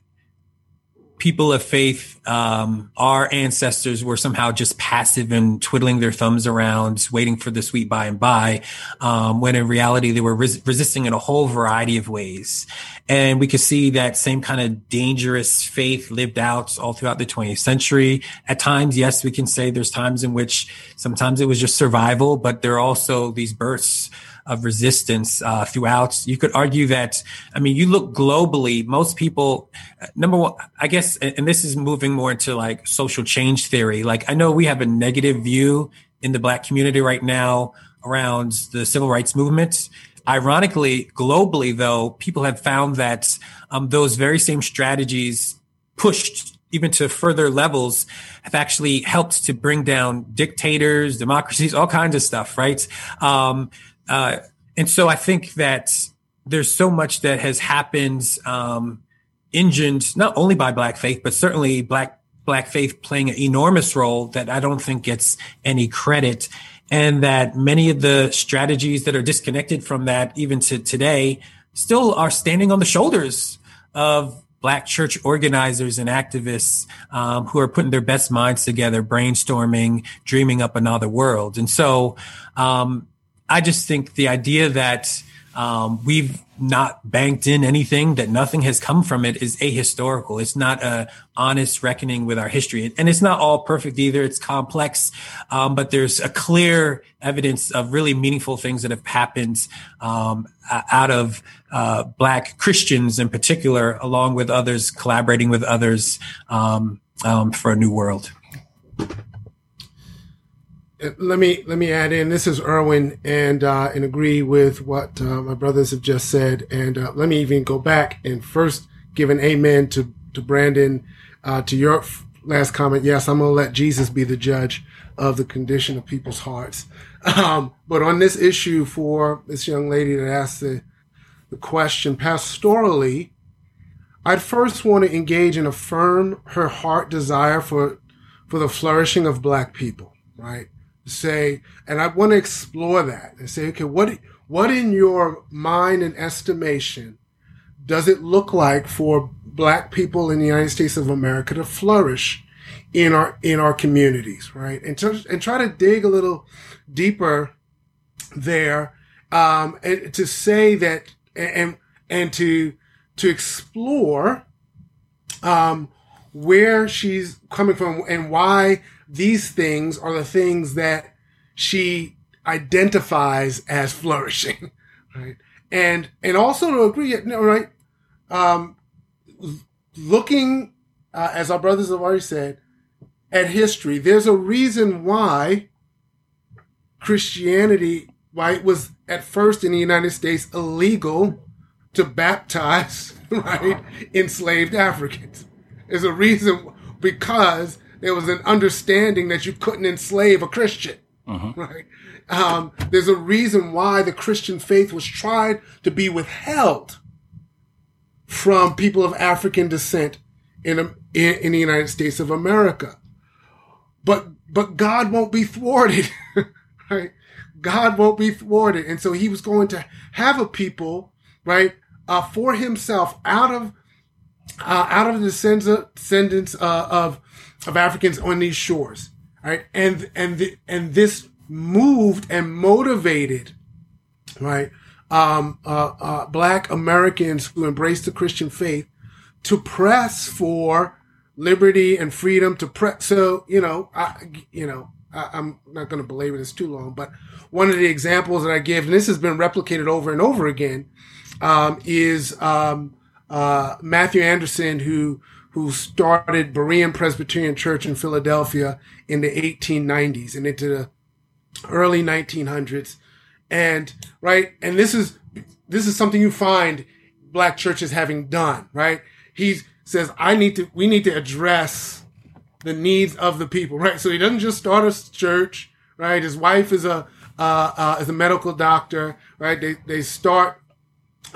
people of faith, um, our ancestors were somehow just passive and twiddling their thumbs around, waiting for the sweet by and by, um, when in reality they were res- resisting in a whole variety of ways. And we could see that same kind of dangerous faith lived out all throughout the 20th century. At times, yes, we can say there's times in which sometimes it was just survival, but there are also these bursts of resistance uh, throughout. You could argue that, I mean, you look globally, most people, number one, I guess, and this is moving more into like social change theory. Like, I know we have a negative view in the Black community right now around the civil rights movement. Ironically, globally, though, people have found that um, those very same strategies pushed even to further levels have actually helped to bring down dictators, democracies, all kinds of stuff, right? Um, uh, and so I think that there's so much that has happened, um, engined not only by Black faith, but certainly Black Black faith playing an enormous role that I don't think gets any credit, and that many of the strategies that are disconnected from that, even to today, still are standing on the shoulders of Black church organizers and activists um, who are putting their best minds together, brainstorming, dreaming up another world. And so, um, I just think the idea that um, we've not banked in anything, that nothing has come from it is ahistorical. It's not a honest reckoning with our history. And it's not all perfect either. It's complex. Um, but there's a clear evidence of really meaningful things that have happened um, out of uh, Black Christians in particular, along with others, collaborating with others um, um, for a new world let me let me add in. This is Irwin, and uh, and agree with what uh, my brothers have just said. And uh, let me even go back and first give an amen to to Brandon uh, to your last comment. Yes, I'm going to let Jesus be the judge of the condition of people's hearts. *laughs* Um, but on this issue, for this young lady that asked the the question pastorally, I'd first want to engage and affirm her heart desire for for the flourishing of Black people. Right say, and I want to explore that and say, okay, what, what in your mind and estimation does it look like for black people in the United States of America to flourish in our, in our communities, right? And to, and try to dig a little deeper there, um, and to say that, and, and to, to explore, um, where she's coming from and why these things are the things that she identifies as flourishing, *laughs* right? And and also to agree, you know, right? Um, looking uh, as our brothers have already said at history, there's a reason why Christianity, why it was at first in the United States illegal to baptize, *laughs* right, enslaved Africans. There's a reason because there was an understanding that you couldn't enslave a Christian. Uh-huh. Right. Um, there's a reason why the Christian faith was tried to be withheld from people of African descent in, in, in the United States of America. But, but God won't be thwarted, *laughs* right? God won't be thwarted. And so he was going to have a people, right, uh, for himself out of, uh, out of the descendants uh, of of Africans on these shores. Right. And, and, the, and this moved and motivated, right, um, uh, uh, black Americans who embraced the Christian faith to press for liberty and freedom to press. So, you know, I, you know, I, am not going to belabor this too long, but one of the examples that I give, and this has been replicated over and over again, um, is, um, uh, Matthew Anderson, who, who started Berean Presbyterian Church in Philadelphia in the 1890s and into the early 1900s. And, right, and this is this is something you find black churches having done, right? He says, I need to, we need to address the needs of the people, right? So he doesn't just start a church, right? His wife is a, uh, uh, is a medical doctor, right? They, they start,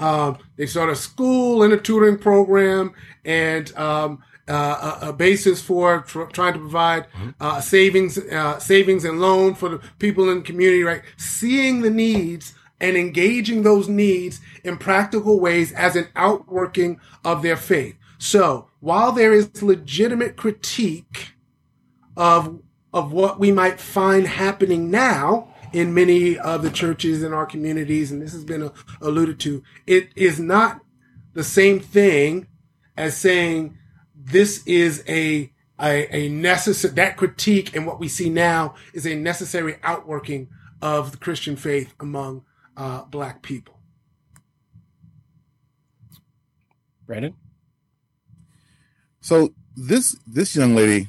um, they start a school and a tutoring program and, um, uh, a, a, basis for tr- trying to provide uh, savings, uh, savings and loan for the people in the community, right? Seeing the needs and engaging those needs in practical ways as an outworking of their faith. So while there is legitimate critique of, of what we might find happening now in many of the churches in our communities, and this has been alluded to, it is not the same thing as saying this is a a, a necessary that critique and what we see now is a necessary outworking of the Christian faith among uh, black people. Brandon. So this this young lady,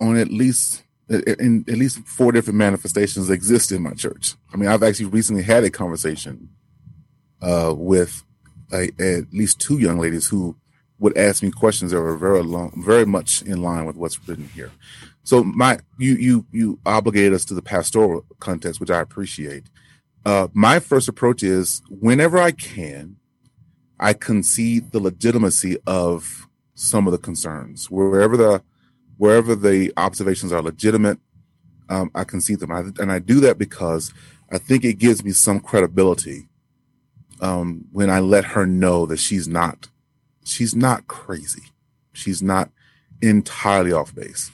on at least in at least four different manifestations, exist in my church. I mean, I've actually recently had a conversation uh, with a, at least two young ladies who would ask me questions that were very long, very much in line with what's written here. So my you you you obligate us to the pastoral context, which I appreciate. Uh, my first approach is whenever I can, I concede the legitimacy of some of the concerns wherever the wherever the observations are legitimate. Um, I concede them, I, and I do that because I think it gives me some credibility um, when I let her know that she's not she's not crazy. She's not entirely off base.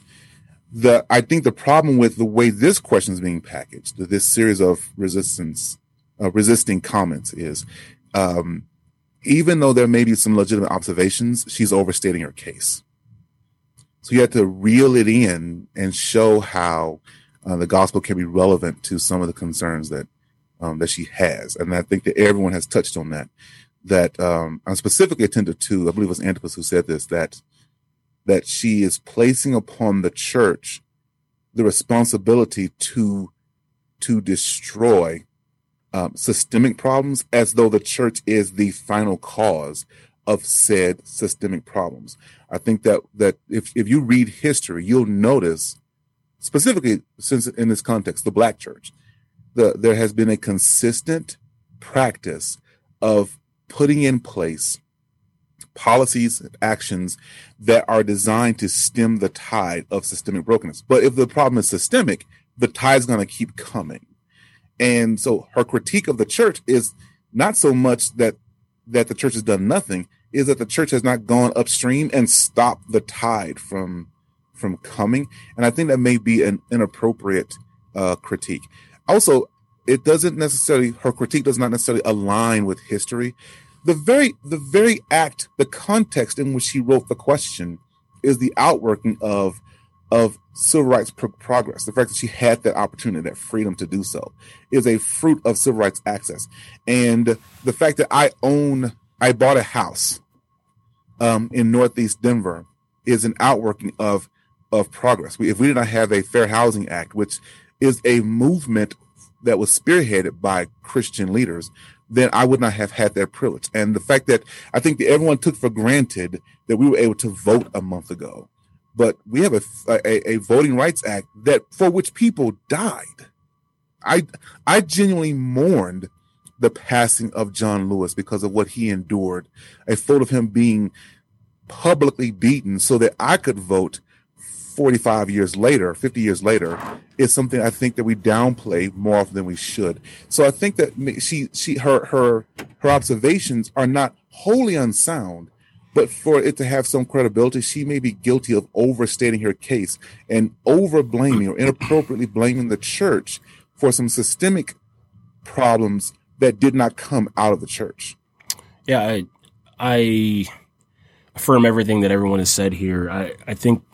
The I think the problem with the way this question is being packaged, this series of resistance, uh, resisting comments, is um, even though there may be some legitimate observations, she's overstating her case. So you have to reel it in and show how uh, the gospel can be relevant to some of the concerns that um, that she has, and I think that everyone has touched on that that um, I'm specifically attended to. I believe it was Antipas who said this that that she is placing upon the church the responsibility to to destroy um, systemic problems as though the church is the final cause of said systemic problems. I think that that if if you read history, you'll notice specifically since in this context, the black church, the there has been a consistent practice of putting in place policies and actions that are designed to stem the tide of systemic brokenness. But if the problem is systemic, the tide's going to keep coming. And so her critique of the church is not so much that that the church has done nothing, is that the church has not gone upstream and stopped the tide from from coming. And I think that may be an inappropriate uh, critique. Also, it doesn't necessarily her critique does not necessarily align with history. The very the very act, the context in which she wrote the question is the outworking of of civil rights pro- progress. The fact that she had that opportunity, that freedom to do so, is a fruit of civil rights access. And the fact that I own, I bought a house um, in Northeast Denver is an outworking of of progress. We, if we did not have a Fair Housing Act, which is a movement that was spearheaded by Christian leaders, then I would not have had that privilege. And the fact that I think that everyone took for granted that we were able to vote a month ago, but we have a, a, a Voting Rights Act that for which people died. I I genuinely mourned the passing of John Lewis because of what he endured. A photo of him being publicly beaten so that I could vote 45 years later, 50 years later, is something I think that we downplay more often than we should. So I think that she, she, her, her, her observations are not wholly unsound, but for it to have some credibility, she may be guilty of overstating her case and over blaming or inappropriately blaming the church for some systemic problems that did not come out of the church. Yeah, I, I affirm everything that everyone has said here. I, I think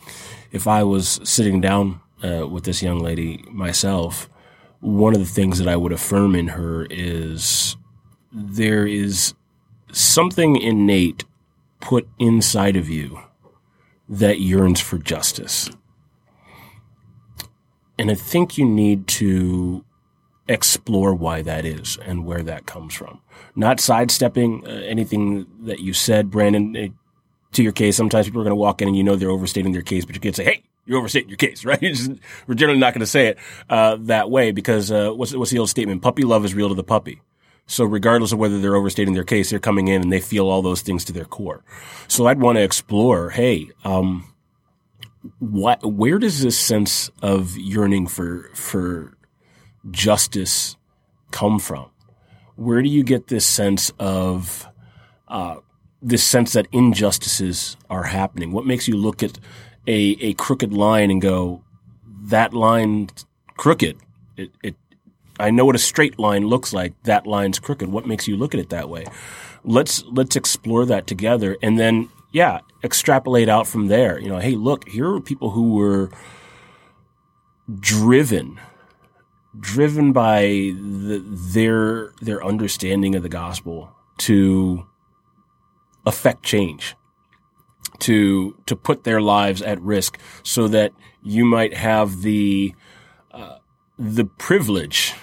if I was sitting down uh, with this young lady myself, one of the things that I would affirm in her is there is something innate put inside of you that yearns for justice. And I think you need to explore why that is and where that comes from. Not sidestepping uh, anything that you said, Brandon. To your case, sometimes people are going to walk in and you know they're overstating their case, but you can't say, "Hey, you're overstating your case," *laughs* right? Just, we're generally not going to say it uh, that way because uh, what's what's the old statement? Puppy love is real to the puppy. So regardless of whether they're overstating their case, they're coming in and they feel all those things to their core. So I'd want to explore, hey, um, what, where does this sense of yearning for, for justice come from? Where do you get this sense of, uh, this sense that injustices are happening? What makes you look at a, a crooked line and go, that line crooked? It, it, I know what a straight line looks like. That line's crooked. What makes you look at it that way? Let's, let's explore that together. And then, yeah, extrapolate out from there. You know, hey, look, here are people who were driven driven by the, their their understanding of the gospel to affect change to to put their lives at risk so that you might have the uh, the privilege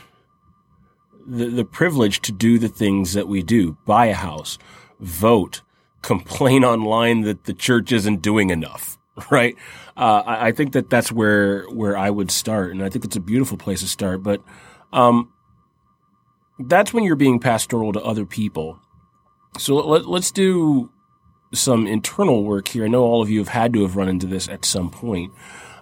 the, the privilege to do the things that we do buy a house vote complain online that the church isn't doing enough *laughs* right uh, I, I, think that that's where where I would start, and I think it's a beautiful place to start. But um, that's when you're being pastoral to other people. So let, let's do some internal work here. I know all of you have had to have run into this at some point.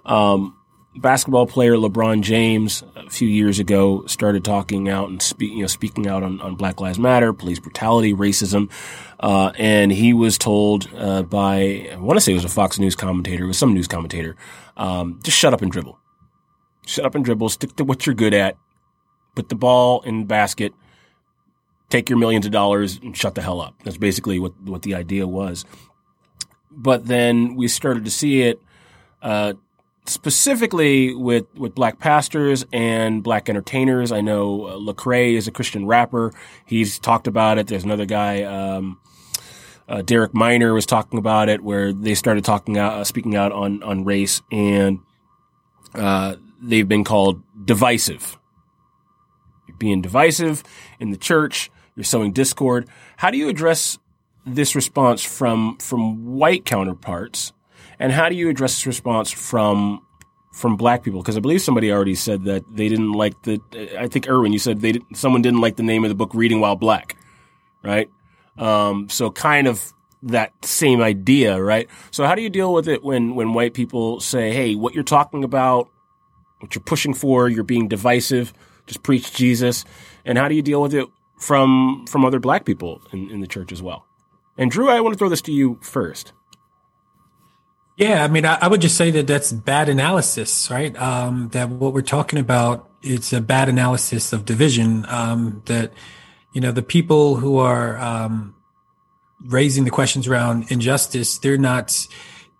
Um, basketball player LeBron James a few years ago started talking out and you know, speaking out on, on Black Lives Matter, police brutality, racism. Uh, and he was told, uh, by, I want to say it was a Fox News commentator, it was some news commentator, um, just shut up and dribble. Shut up and dribble, stick to what you're good at, put the ball in the basket, take your millions of dollars and shut the hell up. That's basically what, what the idea was. But then we started to see it, uh, specifically with, with black pastors and black entertainers. I know uh, Lecrae is a Christian rapper. He's talked about it. There's another guy, um, uh, Derek Minor was talking about it, where they started talking out, uh, speaking out on on race, and uh, they've been called divisive. You're being divisive in the church. You're sowing discord. How do you address this response from from white counterparts and how do you address this response from from black people? Because I believe somebody already said that they didn't like the. I think Irwin, you said they did, someone didn't like the name of the book "Reading While Black," right? Um, so kind of that same idea, right? So how do you deal with it when when white people say, "Hey, what you're talking about, what you're pushing for, you're being divisive. Just preach Jesus." And how do you deal with it from from other black people in, in the church as well? And Drew, I want to throw this to you first. Yeah, I mean, I, I, would just say that that's bad analysis, right? Um, that what we're talking about, it's a bad analysis of division. Um, that you know, the people who are um, raising the questions around injustice, they're not,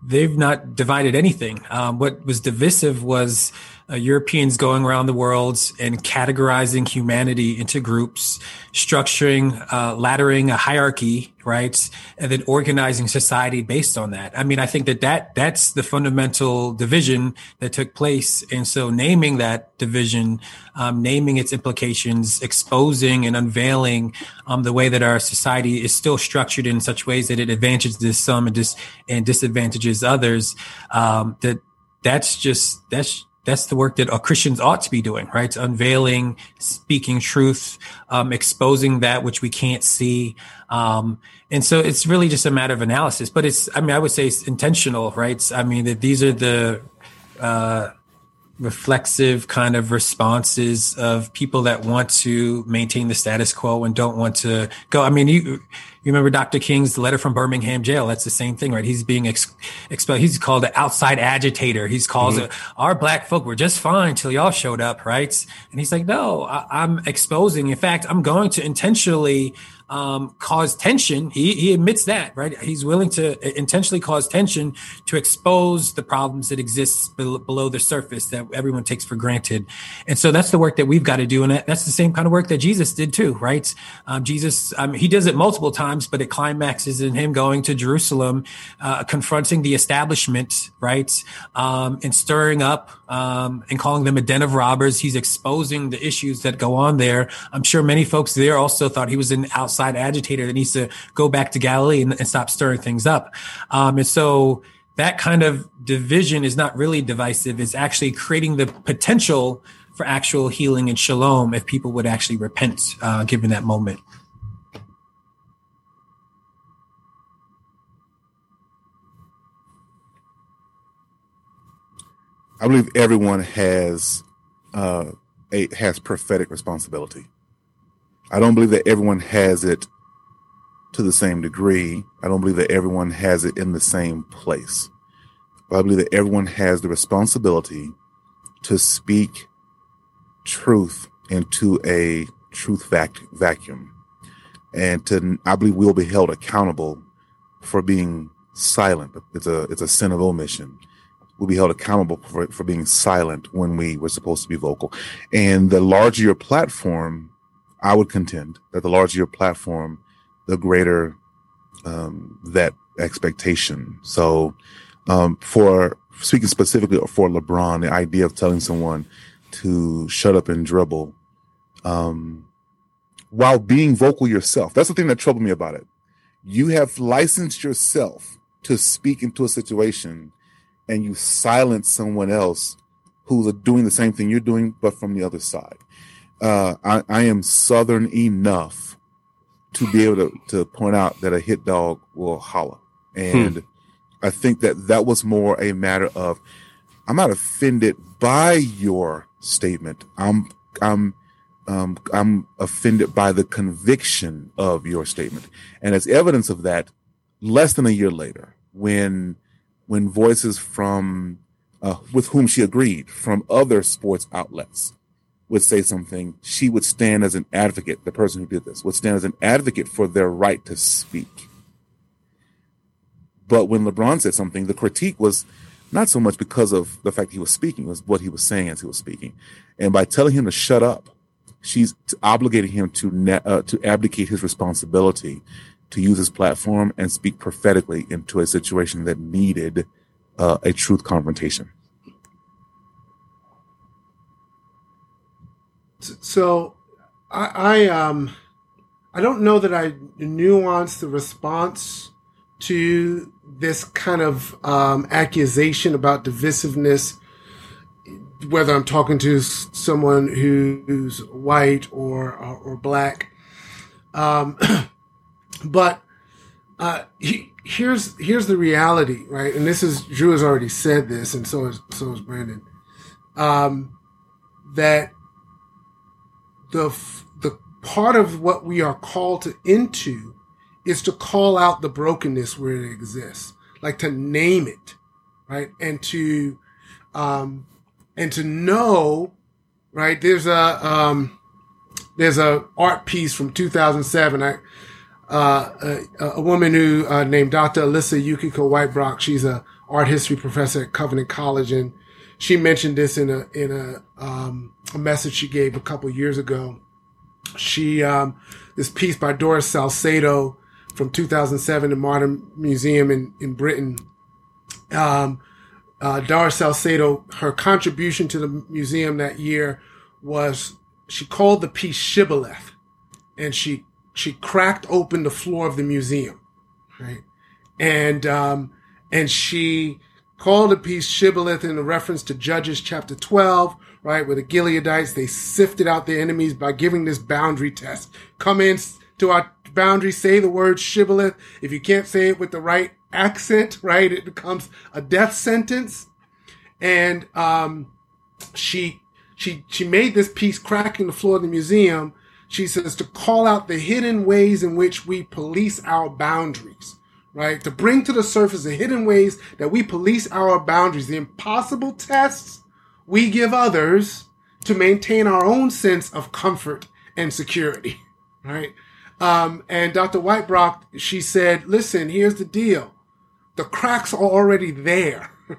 they've not divided anything. Um, what was divisive was uh, Europeans going around the world and categorizing humanity into groups, structuring, uh, laddering a hierarchy, right, and then organizing society based on that. I mean, I think that that that's the fundamental division that took place, and so naming that division, um, naming its implications, exposing and unveiling um, the way that our society is still structured in such ways that it advantages some and, dis- and disadvantages others. Um, that that's just that's that's the work that Christians ought to be doing, right? unveiling, speaking truth, um, exposing that which we can't see. Um, and so it's really just a matter of analysis, but it's, I mean, I would say it's intentional, right? I mean, that these are the, uh, reflexive kind of responses of people that want to maintain the status quo and don't want to go. I mean, you, you remember Dr. King's letter from Birmingham jail. That's the same thing, right? He's being ex- expelled. He's called an outside agitator. He's called mm-hmm. it, our black folk were just fine till y'all showed up, right? And he's like, no, I, I'm exposing. In fact, I'm going to intentionally um, cause tension. He, he admits that, right? He's willing to intentionally cause tension to expose the problems that exist below the surface that that everyone takes for granted. And so that's the work that we've got to do. And that's the same kind of work that Jesus did too, right? Um, Jesus, um, he does it multiple times, but it climaxes in him going to Jerusalem, uh, confronting the establishment, right? Um, and stirring up, um, and calling them a den of robbers. He's exposing the issues that go on there. I'm sure many folks there also thought he was an outside agitator that needs to go back to Galilee and, and stop stirring things up. Um, and so, that kind of division is not really divisive. It's actually creating the potential for actual healing and shalom if people would actually repent, uh, given that moment. I believe everyone has uh, a has prophetic responsibility. I don't believe that everyone has it to the same degree. I don't believe that everyone has it in the same place. But I believe that everyone has the responsibility to speak truth into a truth vac- vacuum. And to, I believe we'll be held accountable for being silent. It's a, it's a sin of omission. We'll be held accountable for, for being silent when we were supposed to be vocal. And the larger your platform, I would contend that the larger your platform, the greater um, that expectation. So, um, for speaking specifically for LeBron, the idea of telling someone to shut up and dribble, um, while being vocal yourself, that's the thing that troubled me about it. You have licensed yourself to speak into a situation and you silence someone else who's doing the same thing you're doing, but from the other side. Uh, I, I am Southern enough to be able to, to point out that a hit dog will holler. And hmm. I think that that was more a matter of, I'm not offended by your statement. I'm, I'm, um, I'm offended by the conviction of your statement. And as evidence of that, less than a year later, when, when voices from, uh, with whom she agreed from other sports outlets would say something, she would stand as an advocate, the person who did this would stand as an advocate for their right to speak. But when LeBron said something, the critique was not so much because of the fact he was speaking, it was what he was saying as he was speaking. And by telling him to shut up, she's obligating him to ne- uh, to abdicate his responsibility to use his platform and speak prophetically into a situation that needed uh, a truth confrontation. So, I, I um, I don't know that I nuanced the response to this kind of um, accusation about divisiveness, whether I'm talking to someone who's white or or, or black. Um, *clears throat* but uh, he, here's here's the reality, right? And this is Drew has already said this, and so is so is Brandon. Um, that the the part of what we are called to into is to call out the brokenness where it exists, like to name it, right? And to, um, and to know, right? There's a, um, there's a art piece from 2007. I, uh, a, a, woman who, uh, named Dr. Elissa Yukiko Weichbrodt. She's a art history professor at Covenant College. And she mentioned this in a, in a, um, a message she gave a couple years ago. She, um, this piece by Doris Salcedo, from 2007 in Modern Museum in, in Britain. Um, uh, Dara Salcedo, her contribution to the museum that year was she called the piece Shibboleth and she, she cracked open the floor of the museum, right? And, um, and she called the piece Shibboleth in a reference to Judges chapter 12, right? Where the Gileadites, they sifted out their enemies by giving this boundary test. Come in to our boundary, say the word shibboleth. If you can't say it with the right accent, right, it becomes a death sentence. And um, she she she made this piece cracking the floor of the museum. She says to call out the hidden ways in which we police our boundaries, right? To bring to the surface the hidden ways that we police our boundaries, the impossible tests we give others to maintain our own sense of comfort and security, right? Um, and Dr. Weichbrodt, she said, listen, here's the deal. The cracks are already there. *laughs*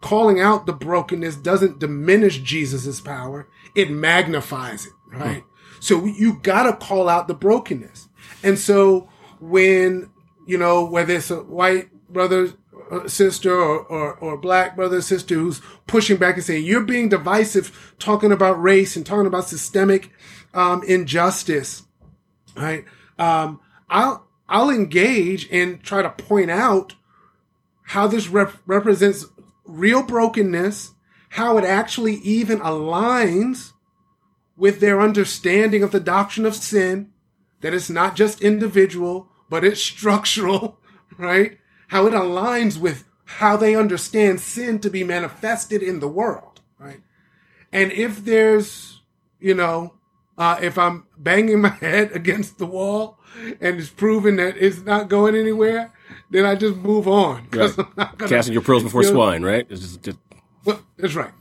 calling out the brokenness doesn't diminish Jesus's power; it magnifies it, right? So you gotta call out the brokenness. And so when you know whether it's a white brother uh, sister or, or, or black brother sister who's pushing back and saying you're being divisive talking about race and talking about systemic um, injustice right? Um, i'll i'll engage and try to point out how this rep- represents real brokenness how it actually even aligns with their understanding of the doctrine of sin that it's not just individual but it's structural *laughs* right how it aligns with how they understand sin to be manifested in the world, right? And if there's, you know, uh, if I'm banging my *laughs* head against the wall and it's proven that it's not going anywhere, then I just move on. Right. Casting your pearls before you know, swine, right? It's just, just... Well, that's right.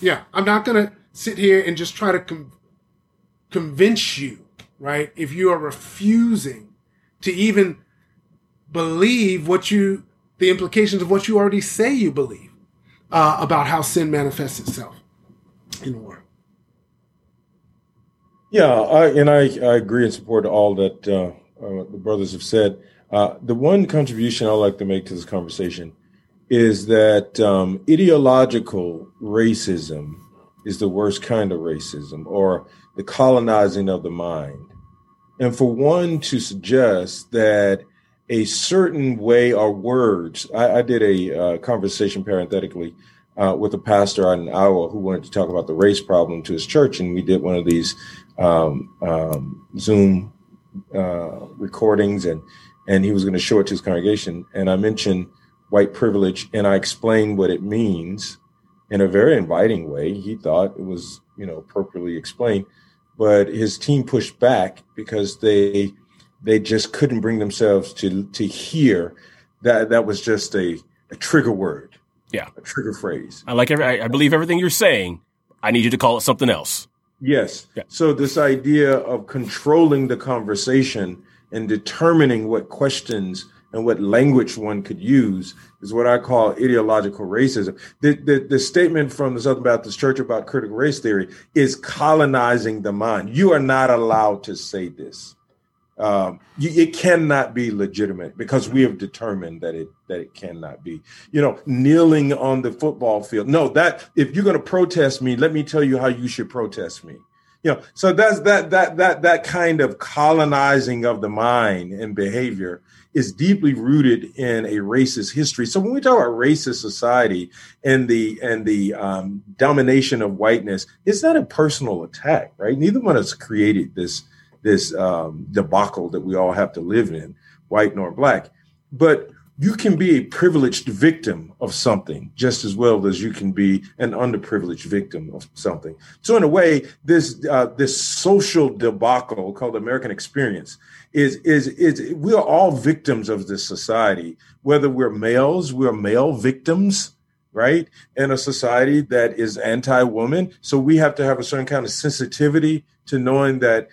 Yeah, I'm not going to sit here and just try to com- convince you, right? If you are refusing to even believe what you, the implications of what you already say you believe uh, about how sin manifests itself in the world. Yeah, I, and I, I agree and support all that uh, uh, the brothers have said. Uh, the one contribution I'd like to make to this conversation is that um, ideological racism is the worst kind of racism or the colonizing of the mind. And for one to suggest that a certain way or words. I, I did a uh, conversation parenthetically uh, with a pastor out in Iowa who wanted to talk about the race problem to his church, and we did one of these um, um, Zoom uh, recordings, and and he was going to show it to his congregation. And I mentioned white privilege, and I explained what it means in a very inviting way. He thought it was you know appropriately explained, but his team pushed back because they they just couldn't bring themselves to to hear that that was just a, a trigger word. Yeah, a trigger phrase. I like every. I, I believe everything you're saying. I need you to call it something else. Yes. Yeah. So this idea of controlling the conversation and determining what questions and what language one could use is what I call ideological racism. The, the, the, statement from the Southern Baptist Church about critical race theory is colonizing the mind. You are not allowed to say this um, you, it cannot be legitimate because we have determined that it that it cannot be. You know, kneeling on the football field. No, that if you're going to protest me, let me tell you how you should protest me. You know, so that's that that that that kind of colonizing of the mind and behavior is deeply rooted in a racist history. So when we talk about racist society and the and the um, domination of whiteness, it's not a personal attack, right? Neither one of us created this this um, debacle that we all have to live in, white nor black. But you can be a privileged victim of something just as well as you can be an underprivileged victim of something. So in a way, this uh, this social debacle called American experience is is is we are all victims of this society. Whether we're males, we're male victims, right? In a society that is anti-woman, so we have to have a certain kind of sensitivity to knowing that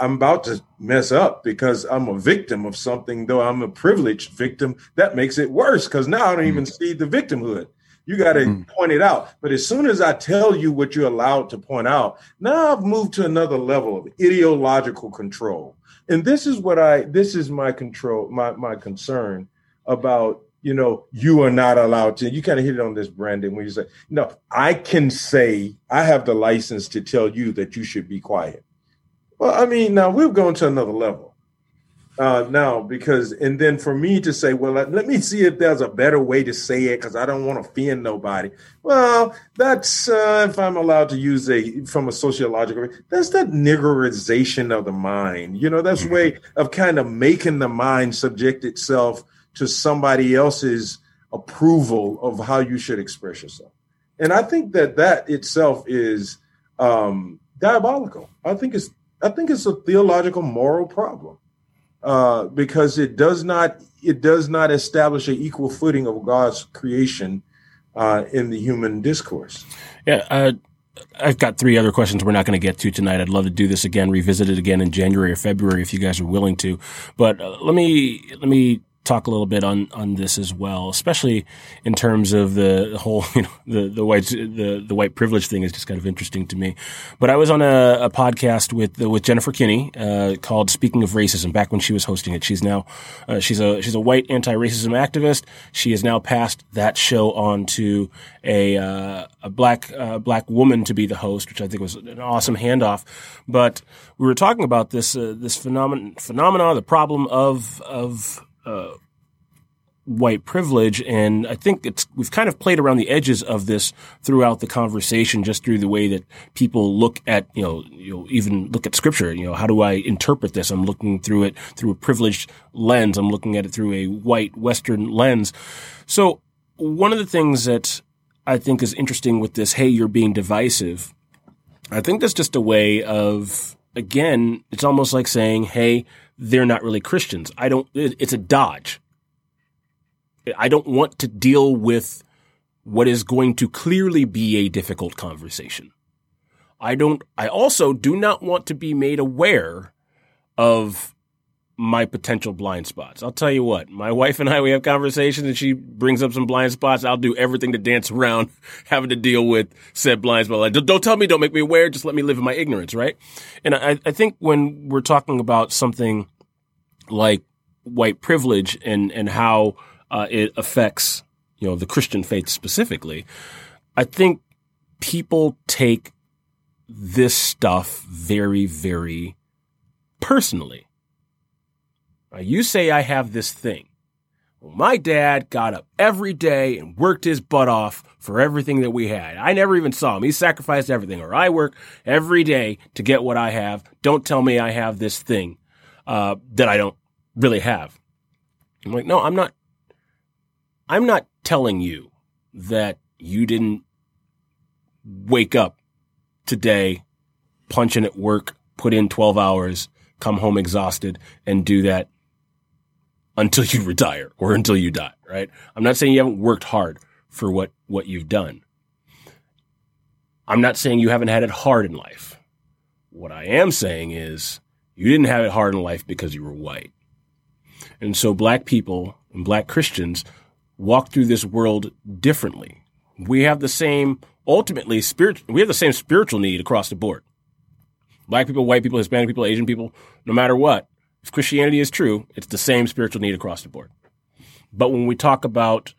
I'm about to mess up because I'm a victim of something, though I'm a privileged victim. That makes it worse because now I don't even mm. see the victimhood. You got to mm. point it out. But as soon as I tell you what you're allowed to point out, now I've moved to another level of ideological control. And this is what I, this is my control, my, my concern about, you know, you are not allowed to, you kind of hit it on this, Brandon, when you say, no, I can say, I have the license to tell you that you should be quiet well, I mean, now we're going to another level uh, now because, and then for me to say, well, let, let me see if there's a better way to say it because I don't want to offend nobody. Well, that's uh, if I'm allowed to use a from a sociological, that's that niggerization of the mind. You know, that's mm-hmm. way of kind of making the mind subject itself to somebody else's approval of how you should express yourself. And I think that that itself is um, diabolical. I think it's I think it's a theological moral problem uh, because it does not it does not establish an equal footing of God's creation uh, in the human discourse. Yeah. Uh, I've got three other questions we're not going to get to tonight. I'd love to do this again, revisit it again in January or February if you guys are willing to. But uh, let me let me talk a little bit on on this as well, especially in terms of the whole *laughs* you know the the white the the white privilege thing is just kind of interesting to me. But I was on a, a podcast with with Jennifer Kinney uh, called "Speaking of Racism" back when she was hosting it. She's now uh, she's a she's a white anti-racism activist. She has now passed that show on to a uh, a black uh, black woman to be the host, which I think was an awesome handoff. But we were talking about this uh, this phenomenon phenomena, the problem of of uh, white privilege, and I think it's we've kind of played around the edges of this throughout the conversation, just through the way that people look at you know you know even look at scripture. You know, how do I interpret this? I'm looking through it through a privileged lens. I'm looking at it through a white Western lens. So one of the things that I think is interesting with this, hey, you're being divisive. I think that's just a way of again, it's almost like saying, hey, they're not really Christians. I don't, it's a dodge. I don't want to deal with what is going to clearly be a difficult conversation. I don't, I also do not want to be made aware of my potential blind spots. I'll tell you what, my wife and I, we have conversations and she brings up some blind spots. I'll do everything to dance *laughs* around having to deal with said blind spots. Like, don't tell me, don't make me aware. Just let me live in my ignorance, right? And I, I think when we're talking about something like white privilege and, and how uh, it affects, you know, the Christian faith specifically, I think people take this stuff very, very personally now, you say I have this thing. Well, my dad got up every day and worked his butt off for everything that we had. I never even saw him. He sacrificed everything. Or I work every day to get what I have. Don't tell me I have this thing uh, that I don't really have. I'm like, no, I'm not. I'm not telling you that you didn't wake up today, punch in at work, put in 12 hours, come home exhausted, and do that until you *laughs* retire or until you die, right? I'm not saying you haven't worked hard for what, what you've done. I'm not saying you haven't had it hard in life. What I am saying is you didn't have it hard in life because you were white. And so black people and black Christians walk through this world differently. We have the same, ultimately, spirit, we have the same spiritual need across the board. Black people, white people, Hispanic people, Asian people, no matter what, if Christianity is true, it's the same spiritual need across the board. But when we talk about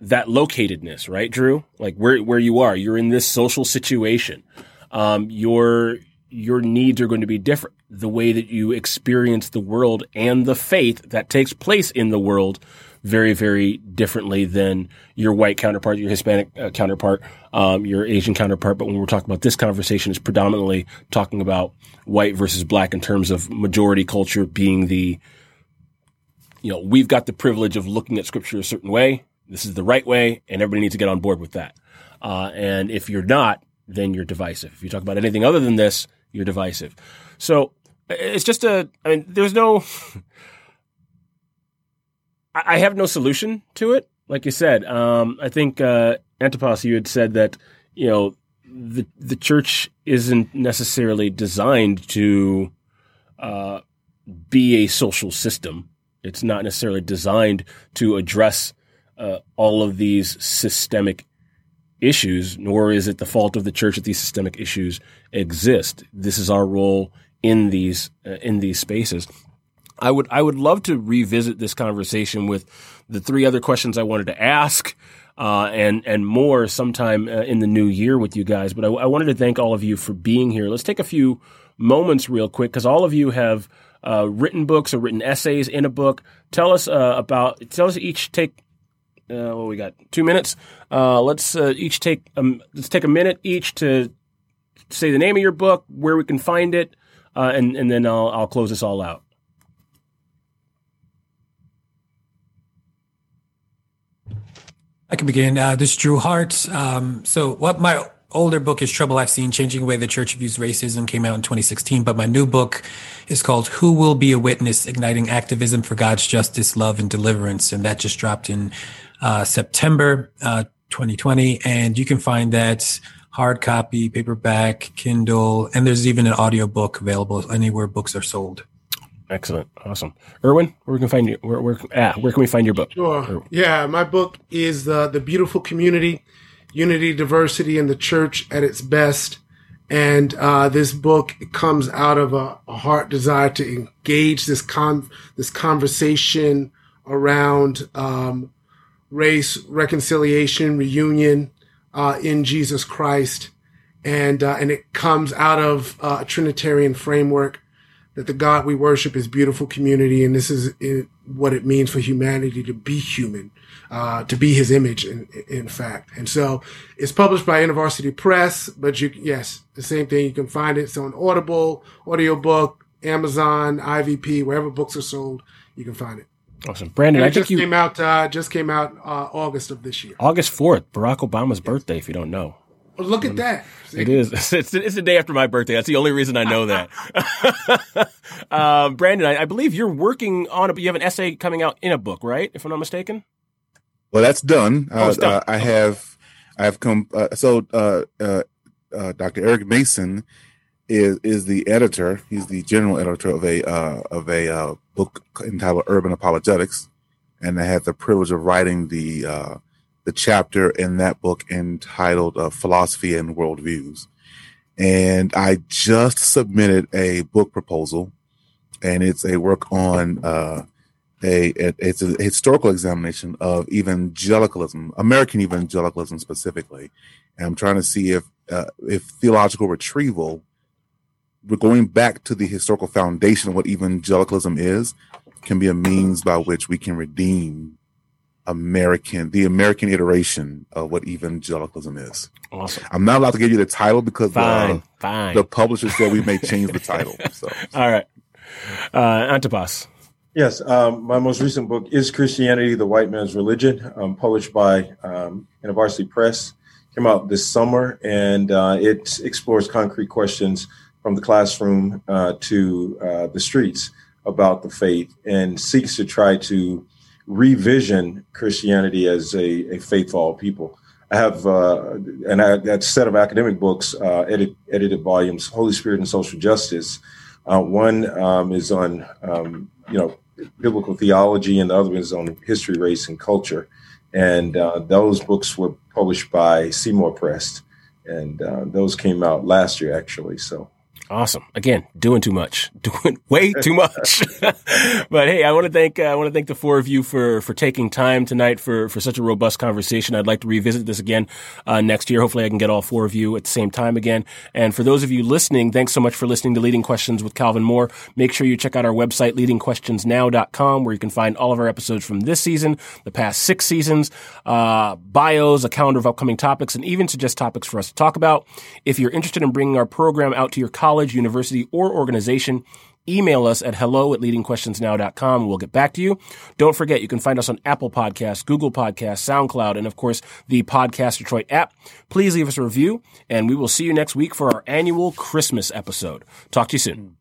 that locatedness, right, Drew? Like where where you are, you're in this social situation. Um, your your needs are going to be different. The way that you experience the world and the faith that takes place in the world very, very differently than your white counterpart, your Hispanic uh, counterpart, um, your Asian counterpart. But when we're talking about this conversation, it's predominantly talking about white versus black in terms of majority culture being the, you know, we've got the privilege of looking at scripture a certain way. This is the right way, and everybody needs to get on board with that. Uh, and if you're not, then you're divisive. If you talk about anything other than this, you're divisive. So it's just a, I mean, there's no, *laughs* I have no solution to it. Like you said, um, I think uh, Antipas, you had said that you know the the church isn't necessarily designed to uh, be a social system. It's not necessarily designed to address uh, all of these systemic issues, nor is it the fault of the church that these systemic issues exist. This is our role in these uh, in these spaces. I would I would love to revisit this conversation with the three other questions I wanted to ask. Uh, and and more sometime uh, in the new year with you guys. But I, I, wanted to thank all of you for being here. Let's take a few moments real quick because all of you have uh, written books or written essays in a book. Tell us uh, about. Tell us each take. Uh, well, we got two minutes. Uh, let's each take. Um, let's take a minute each to say the name of your book, where we can find it, and and then I'll I'll close this all out. I can begin. Uh, this is Drew Hart. Um, so, what my older book is Trouble I've Seen Changing the Way the Church Views Racism came out in 2016. But my new book is called Who Will Be a Witness Igniting Activism for God's Justice, Love, and Deliverance. And that just dropped in uh, September uh, 2020. And you can find that hard copy, paperback, Kindle, and there's even an audio book available anywhere books are sold. Excellent. Awesome. Irwin, where can we find you? Where, where, ah, where can we find your book? Sure. Yeah, my book is uh, The Beautiful Community, Unity, Diversity, and the Church at its Best. And uh, this book comes out of a, a, heart desire to engage this con this conversation around um, race, reconciliation, reunion uh, in Jesus Christ, and uh, and it comes out of uh, a Trinitarian framework that the God we worship is beautiful community, and this is what it means for humanity to be human, uh, to be His image, in, in fact. And so, it's published by InterVarsity Press, but you yes, the same thing. You can find it. It's on Audible, audiobook, Amazon, IVP, wherever books are sold, you can find it. Awesome, Brandon. And it I just think you came out. Uh, just came out uh, August of this year. August fourth, Barack Obama's birthday. If you don't know, well, look at that. It is. *laughs* It's, it's the day after my birthday. That's the only reason I know that. uh, *laughs* Brandon, I, I, believe you're working on it, but you have an essay coming out in a book, right? If I'm not mistaken. Well, that's done. Oh, it's done. Uh, I have, I have come. Uh, so, uh, uh, Dr. Eric Mason is is the editor. He's the general editor of a of a book entitled Urban Apologetics, and I had the privilege of writing the the chapter in that book entitled uh, Philosophy and Worldviews. And I just submitted a book proposal, and it's a work on uh, a, it's a historical examination of evangelicalism, American evangelicalism specifically. And I'm trying to see if uh, if theological retrieval, we're going back to the historical foundation of what evangelicalism is, can be a means by which we can redeem American, the American iteration of what evangelicalism is. Awesome. I'm not allowed to give you the title because fine, uh, fine. the publisher said we may change the title. *laughs* So, all right, uh, Antipas. Yes, um, my most recent book is Christianity: The White Man's Religion, um, published by um, InterVarsity Press. Came out this summer, and uh, it explores concrete questions from the classroom uh, to uh, the streets about the faith, and seeks to try to revision Christianity as a, a faith for all people. I have uh, and I, that set of academic books, uh, edit, edited volumes, Holy Spirit and Social Justice. Uh, one um, is on um, you know biblical theology, and the other is on history, race, and culture. And uh, those books were published by Seymour Press, and uh, those came out last year actually. So Awesome. Again, doing too much, *laughs* doing way *laughs* too much. *laughs* but hey, I want to thank uh, I want to thank the four of you for for taking time tonight for for such a robust conversation. I'd like to revisit this again uh, next year. Hopefully, I can get all four of you at the same time again. And for those of you listening, thanks so much for listening to Leading Questions with Calvin Moore. Make sure you check out our website leadingquestionsnow.com where you can find all of our episodes from this season, the past six seasons, uh, bios, a calendar of upcoming topics, and even suggest topics for us to talk about. If you're interested in bringing our program out to your college college, university, or organization, email us at hello at leadingquestionsnow.com. We'll get back to you. Don't forget, you can find us on Apple Podcasts, Google Podcasts, SoundCloud, and of course, the Podcast Detroit app. Please leave us a review, and we will see you next week for our annual Christmas episode. Talk to you soon.